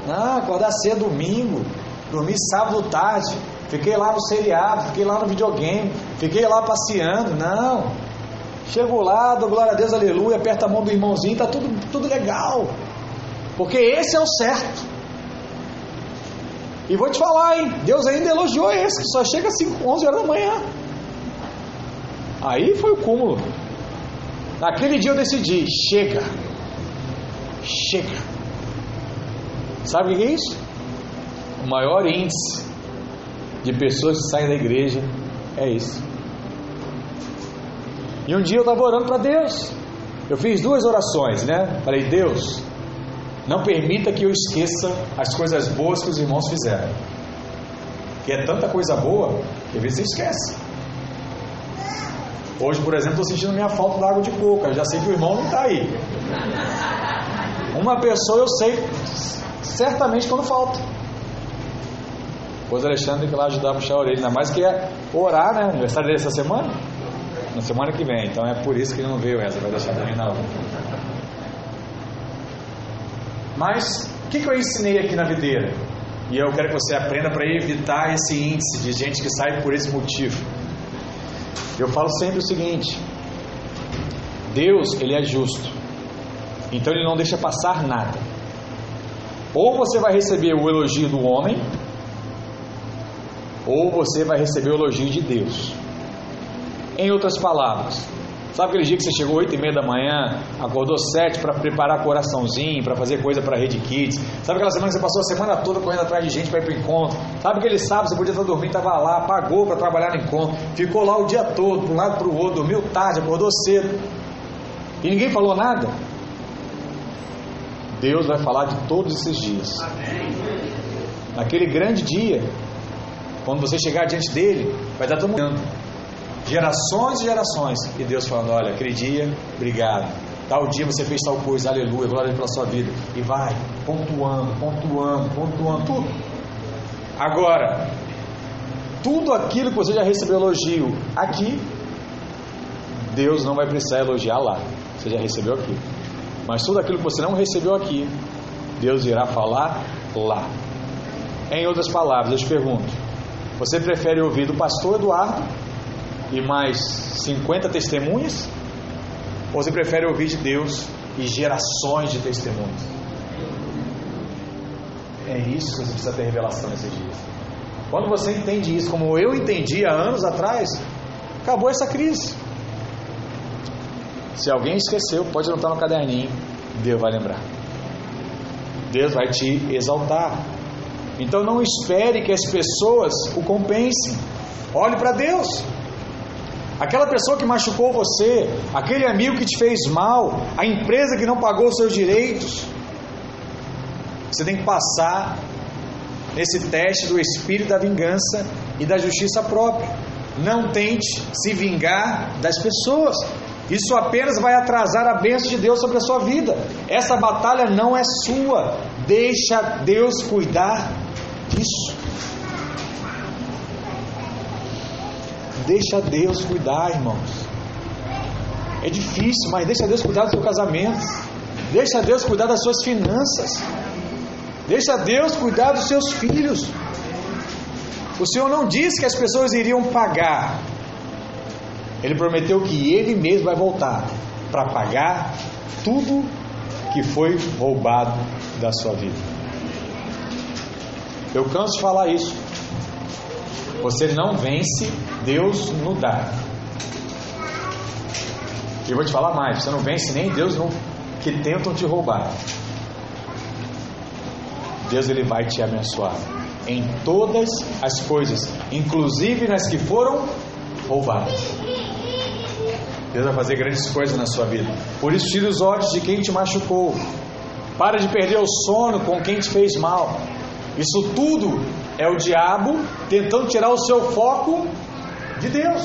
Ah, acordar cedo domingo. Dormir sábado tarde. Fiquei lá no seriado, fiquei lá no videogame, fiquei lá passeando. Não. Chego lá, dou glória a Deus, aleluia, aperta a mão do irmãozinho, tá tudo, tudo legal. Porque esse é o certo. E vou te falar, hein? Deus ainda elogiou esse, que só chega às 5, 11 horas da manhã. Aí foi o cúmulo. Naquele dia eu decidi: chega. Chega. Sabe o que é isso? O maior índice de pessoas que saem da igreja é isso. E um dia eu estava orando para Deus. Eu fiz duas orações, né? Falei, Deus, não permita que eu esqueça as coisas boas que os irmãos fizeram. Que é tanta coisa boa que às vezes esquece. Hoje, por exemplo, estou sentindo minha falta da água de coco. Eu já sei que o irmão não está aí. Uma pessoa eu sei certamente quando falta. Pois Alexandre que lá ajudar a puxar a orelha, ainda mais que é orar, né? Aniversário dele essa semana? Na semana que vem, então é por isso que ele não veio essa, vai deixar também na outra. Mas o que, que eu ensinei aqui na videira? E eu quero que você aprenda para evitar esse índice de gente que sai por esse motivo. Eu falo sempre o seguinte: Deus, ele é justo. Então ele não deixa passar nada. Ou você vai receber o elogio do homem, ou você vai receber o elogio de Deus. Em outras palavras, sabe aquele dia que você chegou 8 e meia da manhã, acordou 7 para preparar coraçãozinho, para fazer coisa para a Rede Kids? Sabe aquela semana que você passou a semana toda correndo atrás de gente para ir para o encontro? Sabe aquele sábado você podia estar dormindo, estava lá, pagou para trabalhar no encontro, ficou lá o dia todo, para um lado para o outro, dormiu tarde, acordou cedo, e ninguém falou nada? Deus vai falar de todos esses dias. Naquele grande dia, quando você chegar diante dele, vai estar todo mundo gerações e gerações, e Deus falando: Olha, aquele dia, obrigado. Tal dia você fez tal coisa, aleluia, glória pela sua vida. E vai, pontuando, pontuando, pontuando, tudo. Agora, tudo aquilo que você já recebeu elogio aqui, Deus não vai precisar elogiar lá. Você já recebeu aqui. Mas tudo aquilo que você não recebeu aqui, Deus irá falar lá. Em outras palavras, eu te pergunto: você prefere ouvir do pastor Eduardo e mais 50 testemunhas? Ou você prefere ouvir de Deus e gerações de testemunhas? É isso que você precisa ter revelação nesses dias. Quando você entende isso, como eu entendi há anos atrás, acabou essa crise. Se alguém esqueceu, pode anotar no caderninho, Deus vai lembrar. Deus vai te exaltar. Então não espere que as pessoas o compensem. Olhe para Deus. Aquela pessoa que machucou você, aquele amigo que te fez mal, a empresa que não pagou seus direitos. Você tem que passar nesse teste do espírito da vingança e da justiça própria. Não tente se vingar das pessoas. Isso apenas vai atrasar a bênção de Deus sobre a sua vida. Essa batalha não é sua. Deixa Deus cuidar disso. Deixa Deus cuidar, irmãos. É difícil, mas deixa Deus cuidar do seu casamento. Deixa Deus cuidar das suas finanças. Deixa Deus cuidar dos seus filhos. O Senhor não disse que as pessoas iriam pagar. Ele prometeu que Ele mesmo vai voltar para pagar tudo que foi roubado da sua vida. Eu canso de falar isso. Você não vence, Deus no dá. E eu vou te falar mais: você não vence nem Deus no, que tentam te roubar. Deus ele vai te abençoar em todas as coisas, inclusive nas que foram roubadas. Deus vai fazer grandes coisas na sua vida. Por isso, tire os olhos de quem te machucou. Para de perder o sono com quem te fez mal. Isso tudo é o diabo tentando tirar o seu foco de Deus.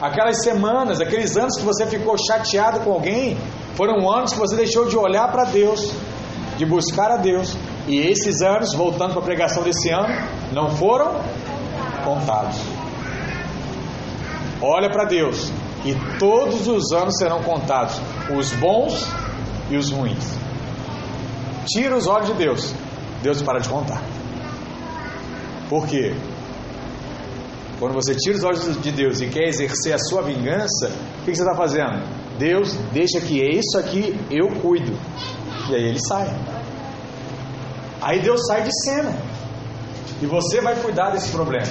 Aquelas semanas, aqueles anos que você ficou chateado com alguém, foram anos que você deixou de olhar para Deus, de buscar a Deus. E esses anos, voltando para a pregação desse ano, não foram contados. Olha para Deus, e todos os anos serão contados, os bons e os ruins. Tira os olhos de Deus, Deus para de contar. Por quê? Quando você tira os olhos de Deus e quer exercer a sua vingança, o que você está fazendo? Deus deixa que é isso aqui eu cuido. E aí ele sai. Aí Deus sai de cena. E você vai cuidar desse problema.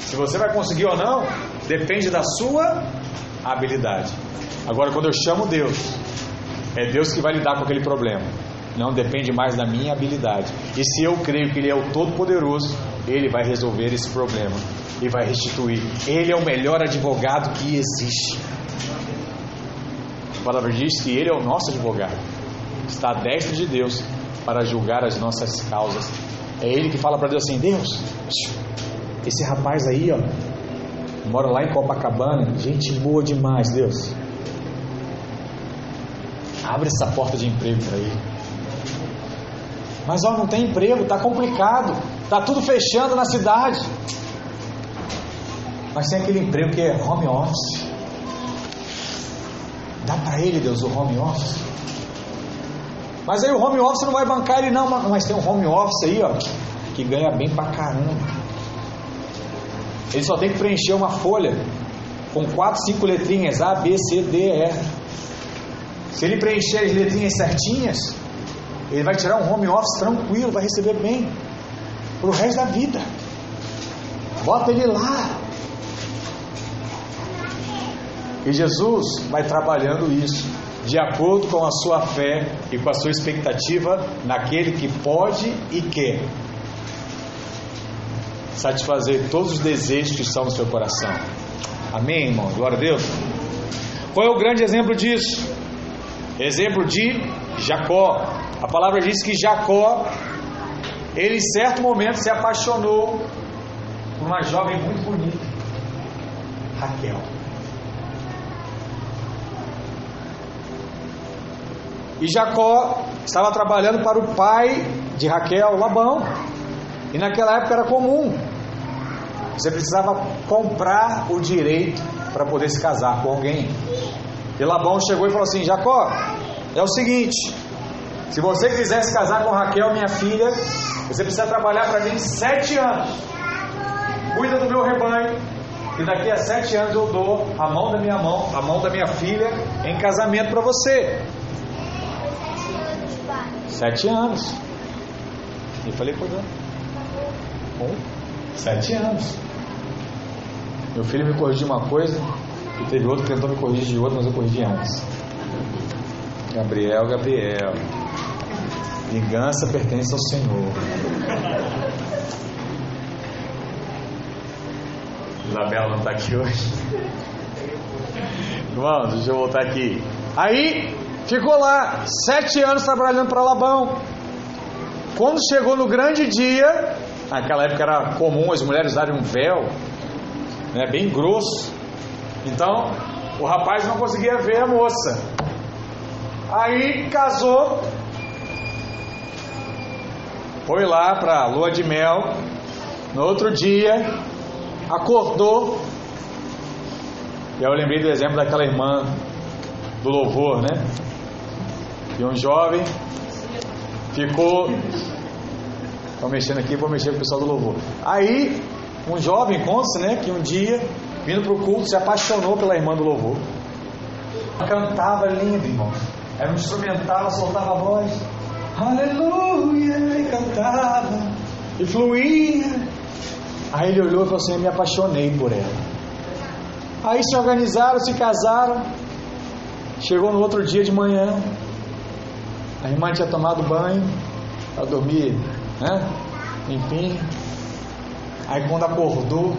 Se você vai conseguir ou não, depende da sua habilidade. Agora, quando eu chamo Deus, é Deus que vai lidar com aquele problema. Não depende mais da minha habilidade. E se eu creio que Ele é o Todo-Poderoso, Ele vai resolver esse problema e vai restituir. Ele é o melhor advogado que existe. A palavra diz que Ele é o nosso advogado. Está à destra de Deus para julgar as nossas causas. É Ele que fala para Deus assim: Deus, esse rapaz aí, ó, mora lá em Copacabana, gente boa demais, Deus. Abre essa porta de emprego para ele. Mas ó, não tem emprego, tá complicado, tá tudo fechando na cidade. Mas tem aquele emprego que é home office. Dá para ele, Deus, o home office. Mas aí o home office não vai bancar ele não, mas tem um home office aí, ó, que ganha bem pra caramba. Ele só tem que preencher uma folha com quatro, cinco letrinhas A, B, C, D, E. Se ele preencher as letrinhas certinhas, ele vai tirar um home office tranquilo, vai receber bem pro resto da vida. Bota ele lá. E Jesus vai trabalhando isso de acordo com a sua fé e com a sua expectativa naquele que pode e quer satisfazer todos os desejos que estão no seu coração. Amém, irmão? Glória a Deus. Qual é o grande exemplo disso? Exemplo de Jacó. A palavra diz que Jacó, ele em certo momento se apaixonou por uma jovem muito bonita, Raquel. E Jacó estava trabalhando para o pai de Raquel, Labão. E naquela época era comum. Você precisava comprar o direito para poder se casar com alguém. E Labão chegou e falou assim: Jacó, é o seguinte: se você quiser se casar com Raquel, minha filha, você precisa trabalhar para mim sete anos. Cuida do meu rebanho. E daqui a sete anos eu dou a mão da minha mão, a mão da minha filha, em casamento para você. Sete anos. E falei, pois é com sete anos. Meu filho me corrigiu uma coisa e teve outro que tentou me corrigir de outra, mas eu corrigi antes. Gabriel, Gabriel. Vingança pertence ao Senhor. Isabela não está aqui hoje. Vamos, deixa eu voltar aqui. Aí ficou lá sete anos trabalhando para Labão. Quando chegou no grande dia, Naquela época era comum as mulheres usarem um véu, né, bem grosso. Então, o rapaz não conseguia ver a moça. Aí casou, foi lá para a lua de mel. No outro dia, acordou. E eu lembrei do exemplo daquela irmã do louvor, né? E um jovem ficou Estão mexendo aqui, vou mexer com o pessoal do louvor. Aí, um jovem conta né, que um dia, vindo para o culto, se apaixonou pela irmã do louvor. Cantava lindo, irmão. Era um instrumental, soltava a voz. Aleluia! E cantava. E fluía. Aí ele olhou e falou assim: Eu me apaixonei por ela. Aí se organizaram, se casaram. Chegou no outro dia de manhã. A irmã tinha tomado banho para dormir, né? Enfim. Aí quando acordou,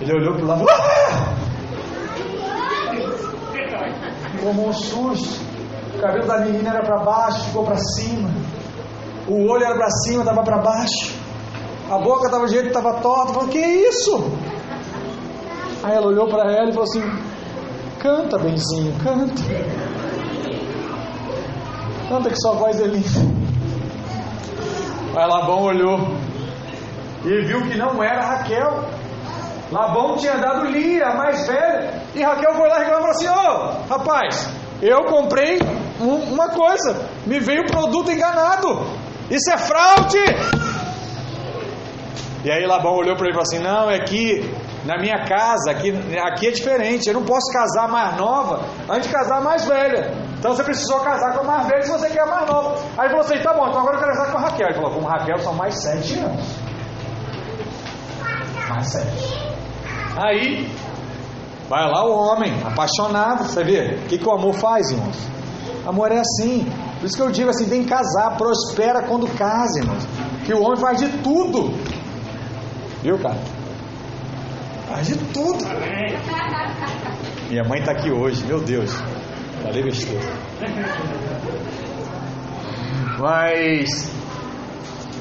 ele olhou para lado. Ah! Tomou um susto. O cabelo da menina era para baixo, ficou para cima. O olho era para cima, estava para baixo. A boca estava do jeito que estava torta. Falou: Que isso? Aí ela olhou para ela e falou assim: Canta, benzinho, canta. Canta que sua voz é linda. Aí Labão olhou e viu que não era Raquel. Labão tinha dado Lia, a mais velha. E Raquel foi lá e falou assim: Ô oh, rapaz, eu comprei um, uma coisa, me veio um produto enganado. Isso é fraude. E aí Labão olhou para ele e falou assim: Não, é que na minha casa, aqui, aqui é diferente. Eu não posso casar mais nova antes de casar mais velha. Então você precisou casar com a mais velha se você quer a mais nova. Aí você, assim, tá bom, então agora eu quero casar com a Raquel. Ele falou: Com Raquel são mais sete anos. Mais sete. Aí, vai lá o homem, apaixonado, você vê? O que, que o amor faz, irmãos? Amor é assim. Por isso que eu digo assim: que casar, prospera quando casa, irmãos. Que o homem faz de tudo. Viu, cara? Faz de tudo. Minha mãe está aqui hoje, meu Deus. Falei besteira. Mas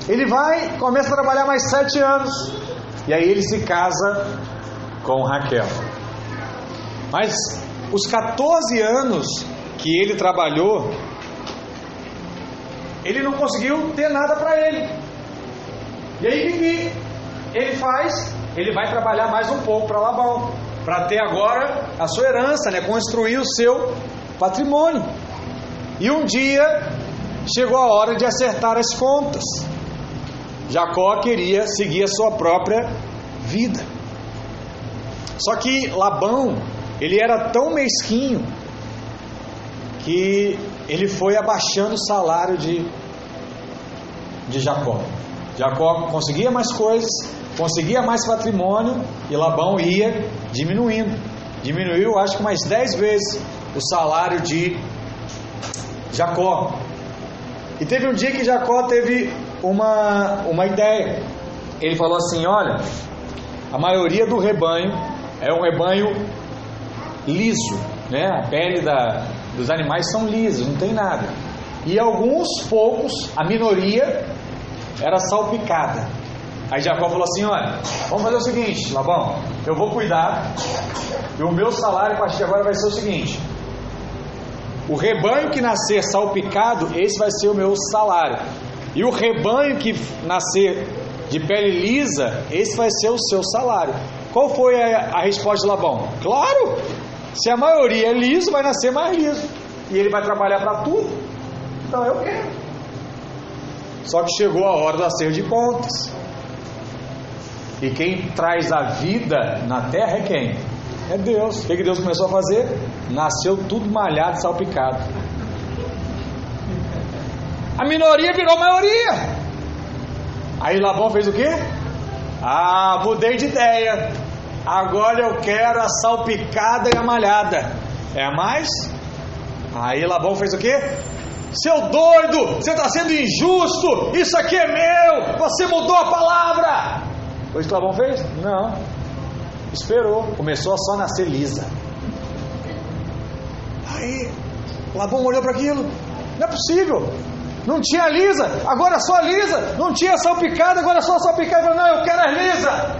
ele vai, começa a trabalhar mais sete anos. E aí ele se casa com Raquel. Mas os 14 anos que ele trabalhou, ele não conseguiu ter nada para ele. E aí o que ele faz? ele vai trabalhar mais um pouco para Labão, para ter agora a sua herança, né? construir o seu patrimônio. E um dia chegou a hora de acertar as contas. Jacó queria seguir a sua própria vida. Só que Labão, ele era tão mesquinho que ele foi abaixando o salário de, de Jacó. Jacó conseguia mais coisas, conseguia mais patrimônio e Labão ia diminuindo. Diminuiu, acho que mais dez vezes o salário de Jacó. E teve um dia que Jacó teve uma, uma ideia. Ele falou assim: Olha, a maioria do rebanho é um rebanho liso, né? A pele da, dos animais são lisos, não tem nada. E alguns poucos, a minoria, era salpicada. Aí Jacó falou assim: Olha, vamos fazer o seguinte, Labão, eu vou cuidar, e o meu salário a partir de agora vai ser o seguinte: o rebanho que nascer salpicado, esse vai ser o meu salário, e o rebanho que nascer de pele lisa, esse vai ser o seu salário. Qual foi a, a resposta de Labão? Claro, se a maioria é liso, vai nascer mais liso, e ele vai trabalhar para tudo, então eu quero. Só que chegou a hora do acerto de contas. E quem traz a vida na terra é quem? É Deus. O que, que Deus começou a fazer? Nasceu tudo malhado, salpicado. A minoria virou maioria. Aí Labão fez o quê? Ah, mudei de ideia. Agora eu quero a salpicada e a malhada. É mais? Aí Labão fez o quê? Seu doido, você está sendo injusto. Isso aqui é meu. Você mudou a palavra. Foi isso que Labão fez? Não. Esperou. Começou a só nascer lisa. Aí, Labão olhou para aquilo. Não é possível. Não tinha lisa, agora só lisa. Não tinha salpicada, agora só salpicada. Não, eu quero a lisa.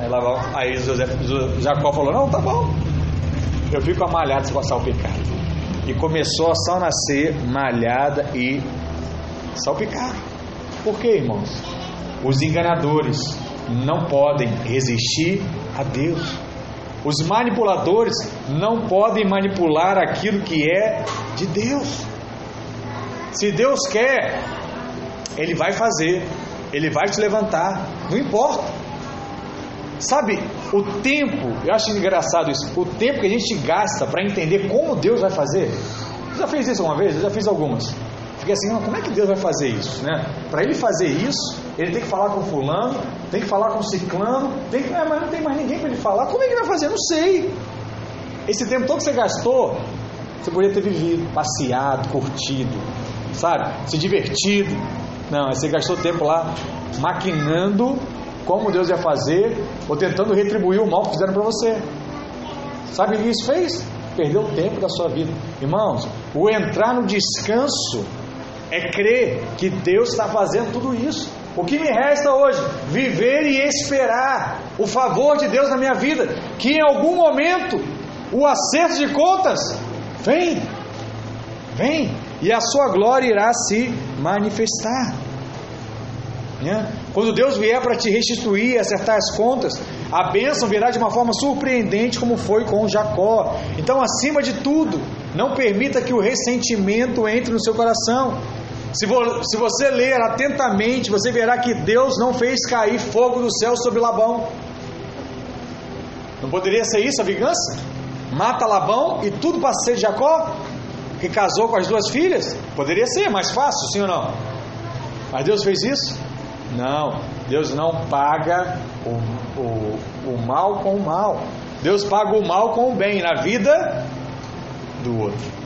Aí, Labão, aí José, Jacó falou: Não, tá bom. Eu fico amalhado com a salpicada. E começou a só nascer malhada e salpicada. Por quê, irmãos? Os enganadores não podem resistir a Deus. Os manipuladores não podem manipular aquilo que é de Deus. Se Deus quer, Ele vai fazer, Ele vai te levantar, não importa. Sabe, o tempo, eu acho engraçado isso, o tempo que a gente gasta para entender como Deus vai fazer. Você já fez isso uma vez? Eu já fiz algumas. Fiquei assim, como é que Deus vai fazer isso, né? Para ele fazer isso, ele tem que falar com fulano, tem que falar com ciclano, tem que, é, mas não tem mais ninguém para ele falar. Como é que ele vai fazer? Eu não sei. Esse tempo todo que você gastou, você poderia ter vivido, passeado, curtido, sabe? Se divertido. Não, você gastou tempo lá maquinando como Deus ia fazer ou tentando retribuir o mal que fizeram para você. Sabe o que isso fez? Perdeu o tempo da sua vida. Irmãos, o entrar no descanso é crer que Deus está fazendo tudo isso. O que me resta hoje? Viver e esperar o favor de Deus na minha vida. Que em algum momento o acerto de contas vem, vem, e a sua glória irá se manifestar. Né? Quando Deus vier para te restituir, acertar as contas, a bênção virá de uma forma surpreendente, como foi com Jacó. Então, acima de tudo, não permita que o ressentimento entre no seu coração. Se, vo, se você ler atentamente, você verá que Deus não fez cair fogo do céu sobre Labão. Não poderia ser isso a vingança? Mata Labão e tudo para ser Jacó, que casou com as duas filhas? Poderia ser mais fácil, sim ou não? Mas Deus fez isso? Não, Deus não paga o, o, o mal com o mal. Deus paga o mal com o bem na vida do outro.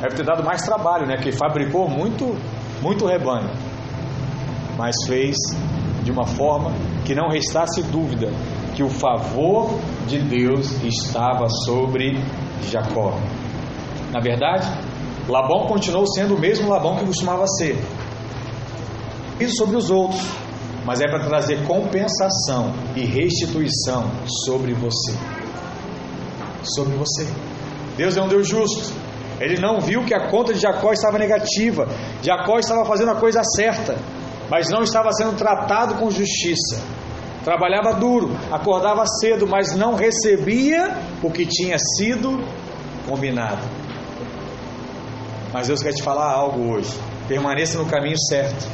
Deve ter dado mais trabalho, né? Que fabricou muito, muito rebanho, mas fez de uma forma que não restasse dúvida que o favor de Deus estava sobre Jacó. Na verdade, Labão continuou sendo o mesmo Labão que costumava ser. Isso sobre os outros, mas é para trazer compensação e restituição sobre você. Sobre você. Deus é um Deus justo. Ele não viu que a conta de Jacó estava negativa. Jacó estava fazendo a coisa certa, mas não estava sendo tratado com justiça. Trabalhava duro, acordava cedo, mas não recebia o que tinha sido combinado. Mas Deus quer te falar algo hoje. Permaneça no caminho certo,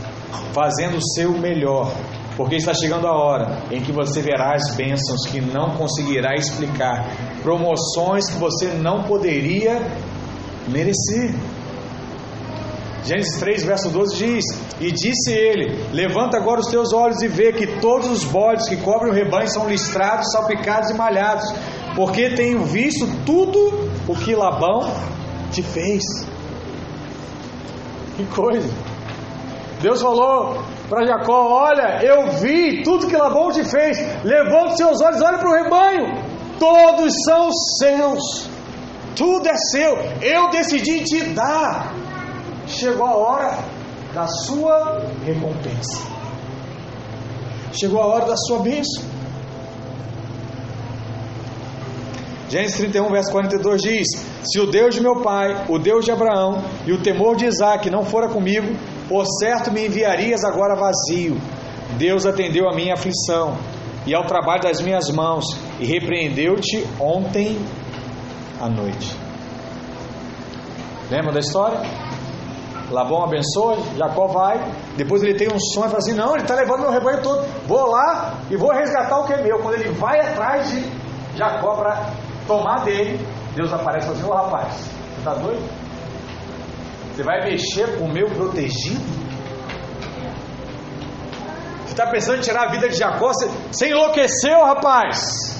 fazendo o seu melhor, porque está chegando a hora em que você verá as bênçãos que não conseguirá explicar, promoções que você não poderia merecer. Gênesis 3, verso 12 diz: E disse ele: Levanta agora os teus olhos e vê que todos os bodes que cobrem o rebanho são listrados, salpicados e malhados, porque tenho visto tudo o que Labão te fez. Que coisa! Deus falou para Jacó: Olha, eu vi tudo que Labão te fez. Levanta os seus olhos, olha para o rebanho. Todos são seus. Tudo é seu. Eu decidi te dar chegou a hora da sua recompensa. Chegou a hora da sua bênção. Gênesis 31, verso 42 diz: Se o Deus de meu pai, o Deus de Abraão e o temor de Isaac não fora comigo, por certo me enviarias agora vazio. Deus atendeu a minha aflição e ao trabalho das minhas mãos e repreendeu-te ontem à noite. Lembra da história? Labão abençoa, Jacó vai. Depois ele tem um sonho e fala assim: Não, ele está levando meu rebanho todo. Vou lá e vou resgatar o que é meu. Quando ele vai atrás de Jacó para tomar dele, Deus aparece e fala assim: Ô rapaz, você está doido? Você vai mexer com o meu protegido? Você está pensando em tirar a vida de Jacó? Você, você enlouqueceu, rapaz!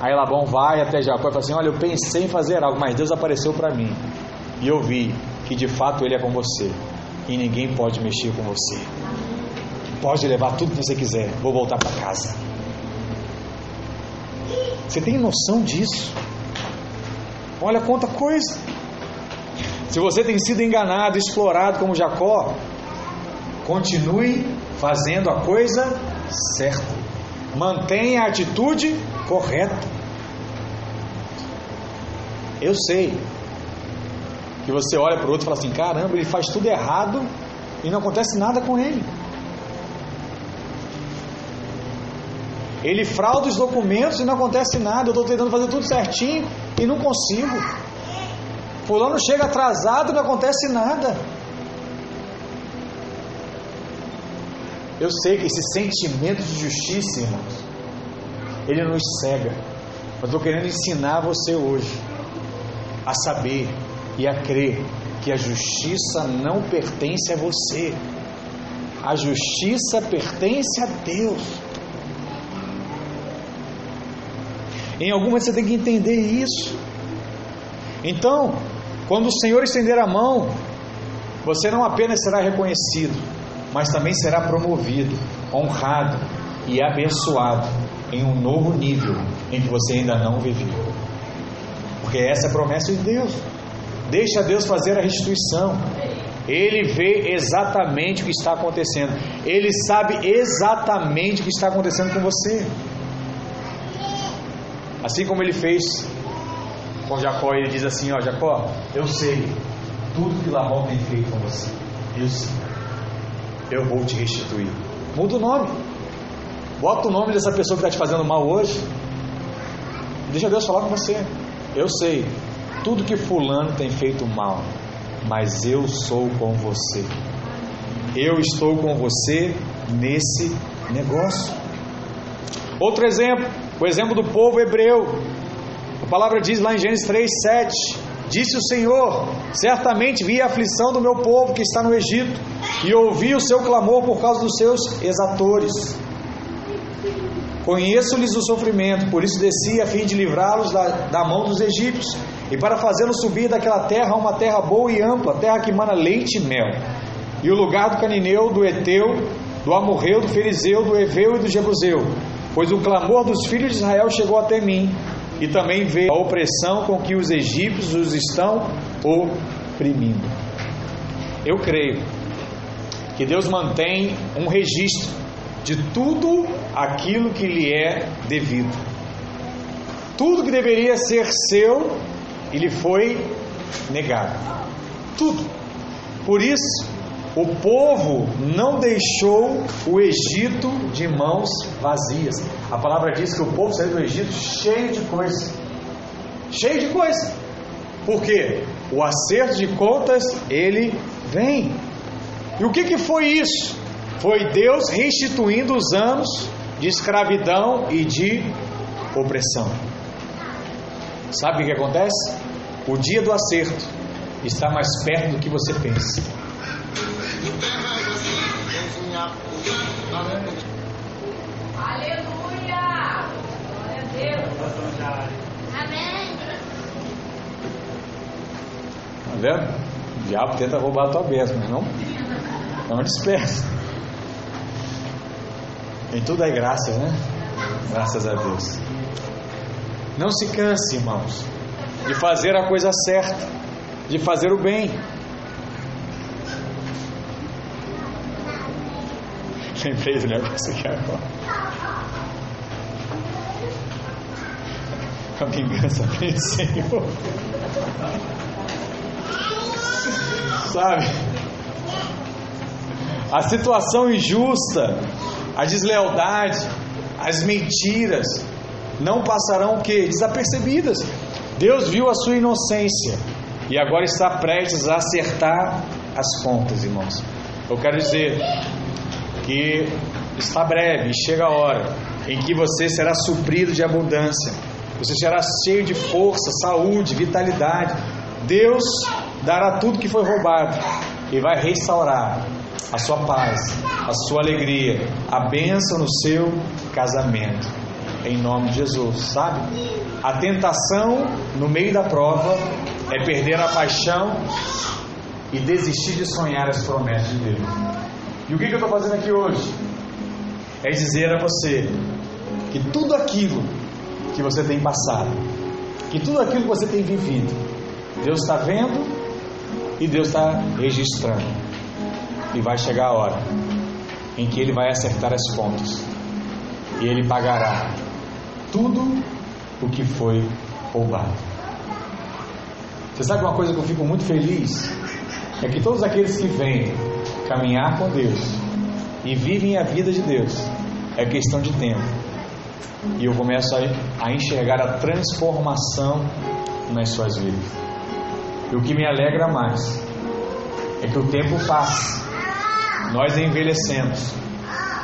Aí Labão vai até Jacó e fala assim: Olha, eu pensei em fazer algo, mas Deus apareceu para mim e eu vi que de fato Ele é com você e ninguém pode mexer com você. Pode levar tudo que você quiser, vou voltar para casa. Você tem noção disso? Olha quanta coisa. Se você tem sido enganado, explorado como Jacó, continue fazendo a coisa certa. Mantenha a atitude correta. Eu sei, que você olha para o outro e fala assim: caramba, ele faz tudo errado e não acontece nada com ele. Ele frauda os documentos e não acontece nada. Eu estou tentando fazer tudo certinho e não consigo. Fulano chega atrasado e não acontece nada. Eu sei que esse sentimento de justiça, irmãos, ele nos cega. Eu estou querendo ensinar você hoje a saber e a crer que a justiça não pertence a você. A justiça pertence a Deus. Em algum momento você tem que entender isso. Então, quando o Senhor estender a mão, você não apenas será reconhecido, mas também será promovido, honrado e abençoado em um novo nível em que você ainda não viveu. Porque essa é a promessa de Deus. Deixa Deus fazer a restituição. Ele vê exatamente o que está acontecendo. Ele sabe exatamente o que está acontecendo com você. Assim como ele fez com Jacó, ele diz assim: Ó, Jacó, eu sei tudo que Labão tem feito com você. Eu. Eu vou te restituir. Muda o nome. Bota o nome dessa pessoa que está te fazendo mal hoje. Deixa Deus falar com você. Eu sei tudo que Fulano tem feito mal, mas eu sou com você. Eu estou com você nesse negócio. Outro exemplo, o exemplo do povo hebreu. A palavra diz lá em Gênesis 3, 7: Disse o Senhor: Certamente vi a aflição do meu povo que está no Egito, e ouvi o seu clamor por causa dos seus exatores. Conheço-lhes o sofrimento, por isso desci a fim de livrá-los da, da mão dos egípcios e para fazê-los subir daquela terra a uma terra boa e ampla, terra que mana leite e mel. E o lugar do Canineu, do Eteu, do Amorreu, do Ferizeu, do Eveu e do Jebuseu. Pois o clamor dos filhos de Israel chegou até mim, e também veio a opressão com que os egípcios os estão oprimindo. Eu creio que Deus mantém um registro de tudo aquilo que lhe é devido. Tudo que deveria ser seu, ele foi negado. Tudo. Por isso, o povo não deixou o Egito de mãos vazias. A palavra diz que o povo saiu do Egito cheio de coisa. Cheio de coisa. Por quê? O acerto de contas, ele vem. E o que, que foi isso? Foi Deus restituindo os anos de escravidão e de opressão. Sabe o que acontece? O dia do acerto está mais perto do que você pensa. Aleluia! Glória a Deus! Amém! Tá vendo? O diabo tenta roubar a tua bênção, mas não, não dispersa. Em tudo é graça, né? Graças a Deus. Não se canse, irmãos, de fazer a coisa certa, de fazer o bem. Lembrei do negócio aqui agora. A vingança vem Senhor. Sabe? A situação injusta, a deslealdade, as mentiras não passarão o que? Desapercebidas. Deus viu a sua inocência e agora está prestes a acertar as contas, irmãos. Eu quero dizer que está breve, chega a hora em que você será suprido de abundância. Você será cheio de força, saúde, vitalidade. Deus dará tudo que foi roubado e vai restaurar a sua paz, a sua alegria, a bênção no seu casamento. Em nome de Jesus, sabe? A tentação no meio da prova é perder a paixão e desistir de sonhar as promessas de Deus. E o que, que eu estou fazendo aqui hoje? É dizer a você que tudo aquilo que você tem passado, que tudo aquilo que você tem vivido, Deus está vendo e Deus está registrando. E vai chegar a hora em que Ele vai acertar as contas e Ele pagará tudo o que foi roubado. Você sabe uma coisa que eu fico muito feliz? É que todos aqueles que vêm caminhar com Deus e vivem a vida de Deus é questão de tempo. E eu começo a, enxergar a transformação nas suas vidas. E o que me alegra mais é que o tempo passa, nós envelhecemos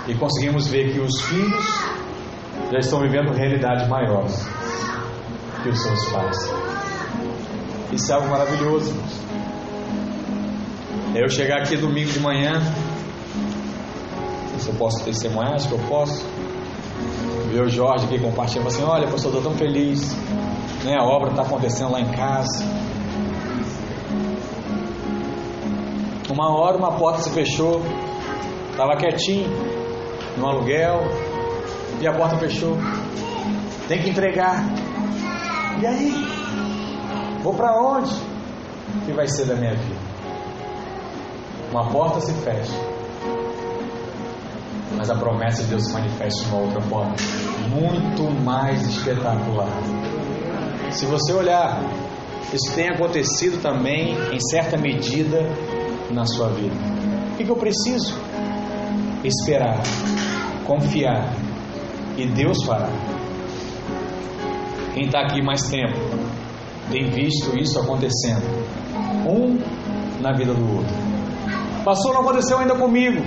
e conseguimos ver que os filhos já estão vivendo realidades maiores que os seus pais. Isso é algo maravilhoso. Irmãos. Eu chegar aqui domingo de manhã, se eu posso testemunhar, acho que eu posso. Ver o Jorge aqui compartilhando assim, olha, pastor, estou tão feliz. Né? A obra está acontecendo lá em casa. Uma hora uma porta se fechou, estava quietinho, no aluguel, e a porta fechou. Tem que entregar. E aí? Vou para onde? O que vai ser da minha vida? Uma porta se fecha, mas a promessa de Deus se manifesta de uma outra forma, muito mais espetacular. Se você olhar, isso tem acontecido também, em certa medida, na sua vida. O que eu preciso? Esperar, confiar, e Deus fará. Quem está aqui mais tempo tem visto isso acontecendo, um na vida do outro. Pastor, não aconteceu ainda comigo.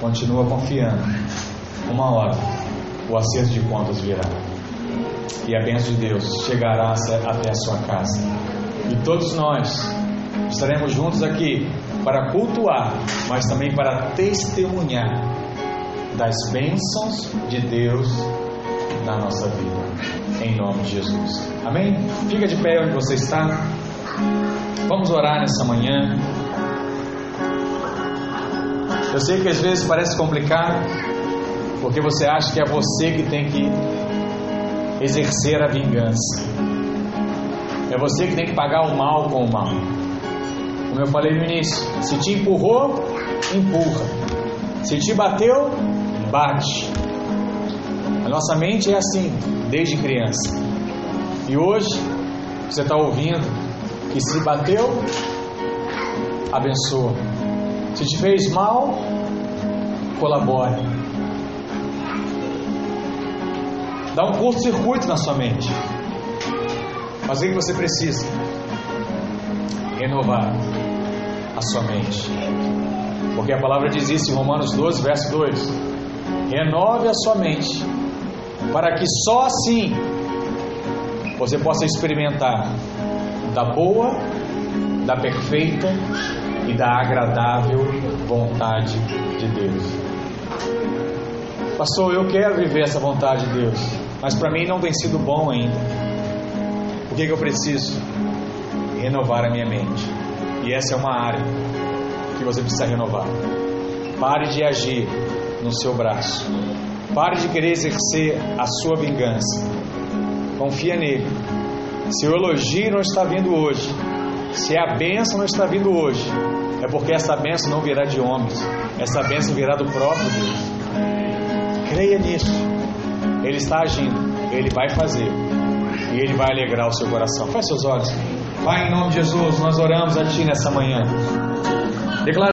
Continua confiando. Uma hora o acerto de contas virá. E a bênção de Deus chegará até a sua casa. E todos nós estaremos juntos aqui para cultuar, mas também para testemunhar das bênçãos de Deus na nossa vida. Em nome de Jesus. Amém? Fica de pé onde você está. Vamos orar nessa manhã. Eu sei que às vezes parece complicado, porque você acha que é você que tem que exercer a vingança. É você que tem que pagar o mal com o mal. Como eu falei no início, se te empurrou, empurra. Se te bateu, bate. A nossa mente é assim, desde criança. E hoje, você está ouvindo que se bateu, abençoa. Se te fez mal, colabore. Dá um curto-circuito na sua mente. Mas o que você precisa? Renovar sua mente. Porque a palavra diz isso em Romanos 12, verso 2: Renove a sua mente, para que só assim você possa experimentar da boa, da perfeita e da agradável vontade de Deus. Pastor, eu quero viver essa vontade de Deus, mas para mim não tem sido bom ainda. O que, que eu preciso? Renovar a minha mente. E essa é uma área que você precisa renovar. Pare de agir no seu braço. Pare de querer exercer a sua vingança. Confia nele. Se o elogio não está vindo hoje, se a bênção não está vindo hoje, é porque essa bênção não virá de homens, essa bênção virá do próprio Deus. Creia nisso. Ele está agindo, ele vai fazer e ele vai alegrar o seu coração. Feche seus olhos. Pai, em nome de Jesus, nós oramos a Ti nessa manhã. Declara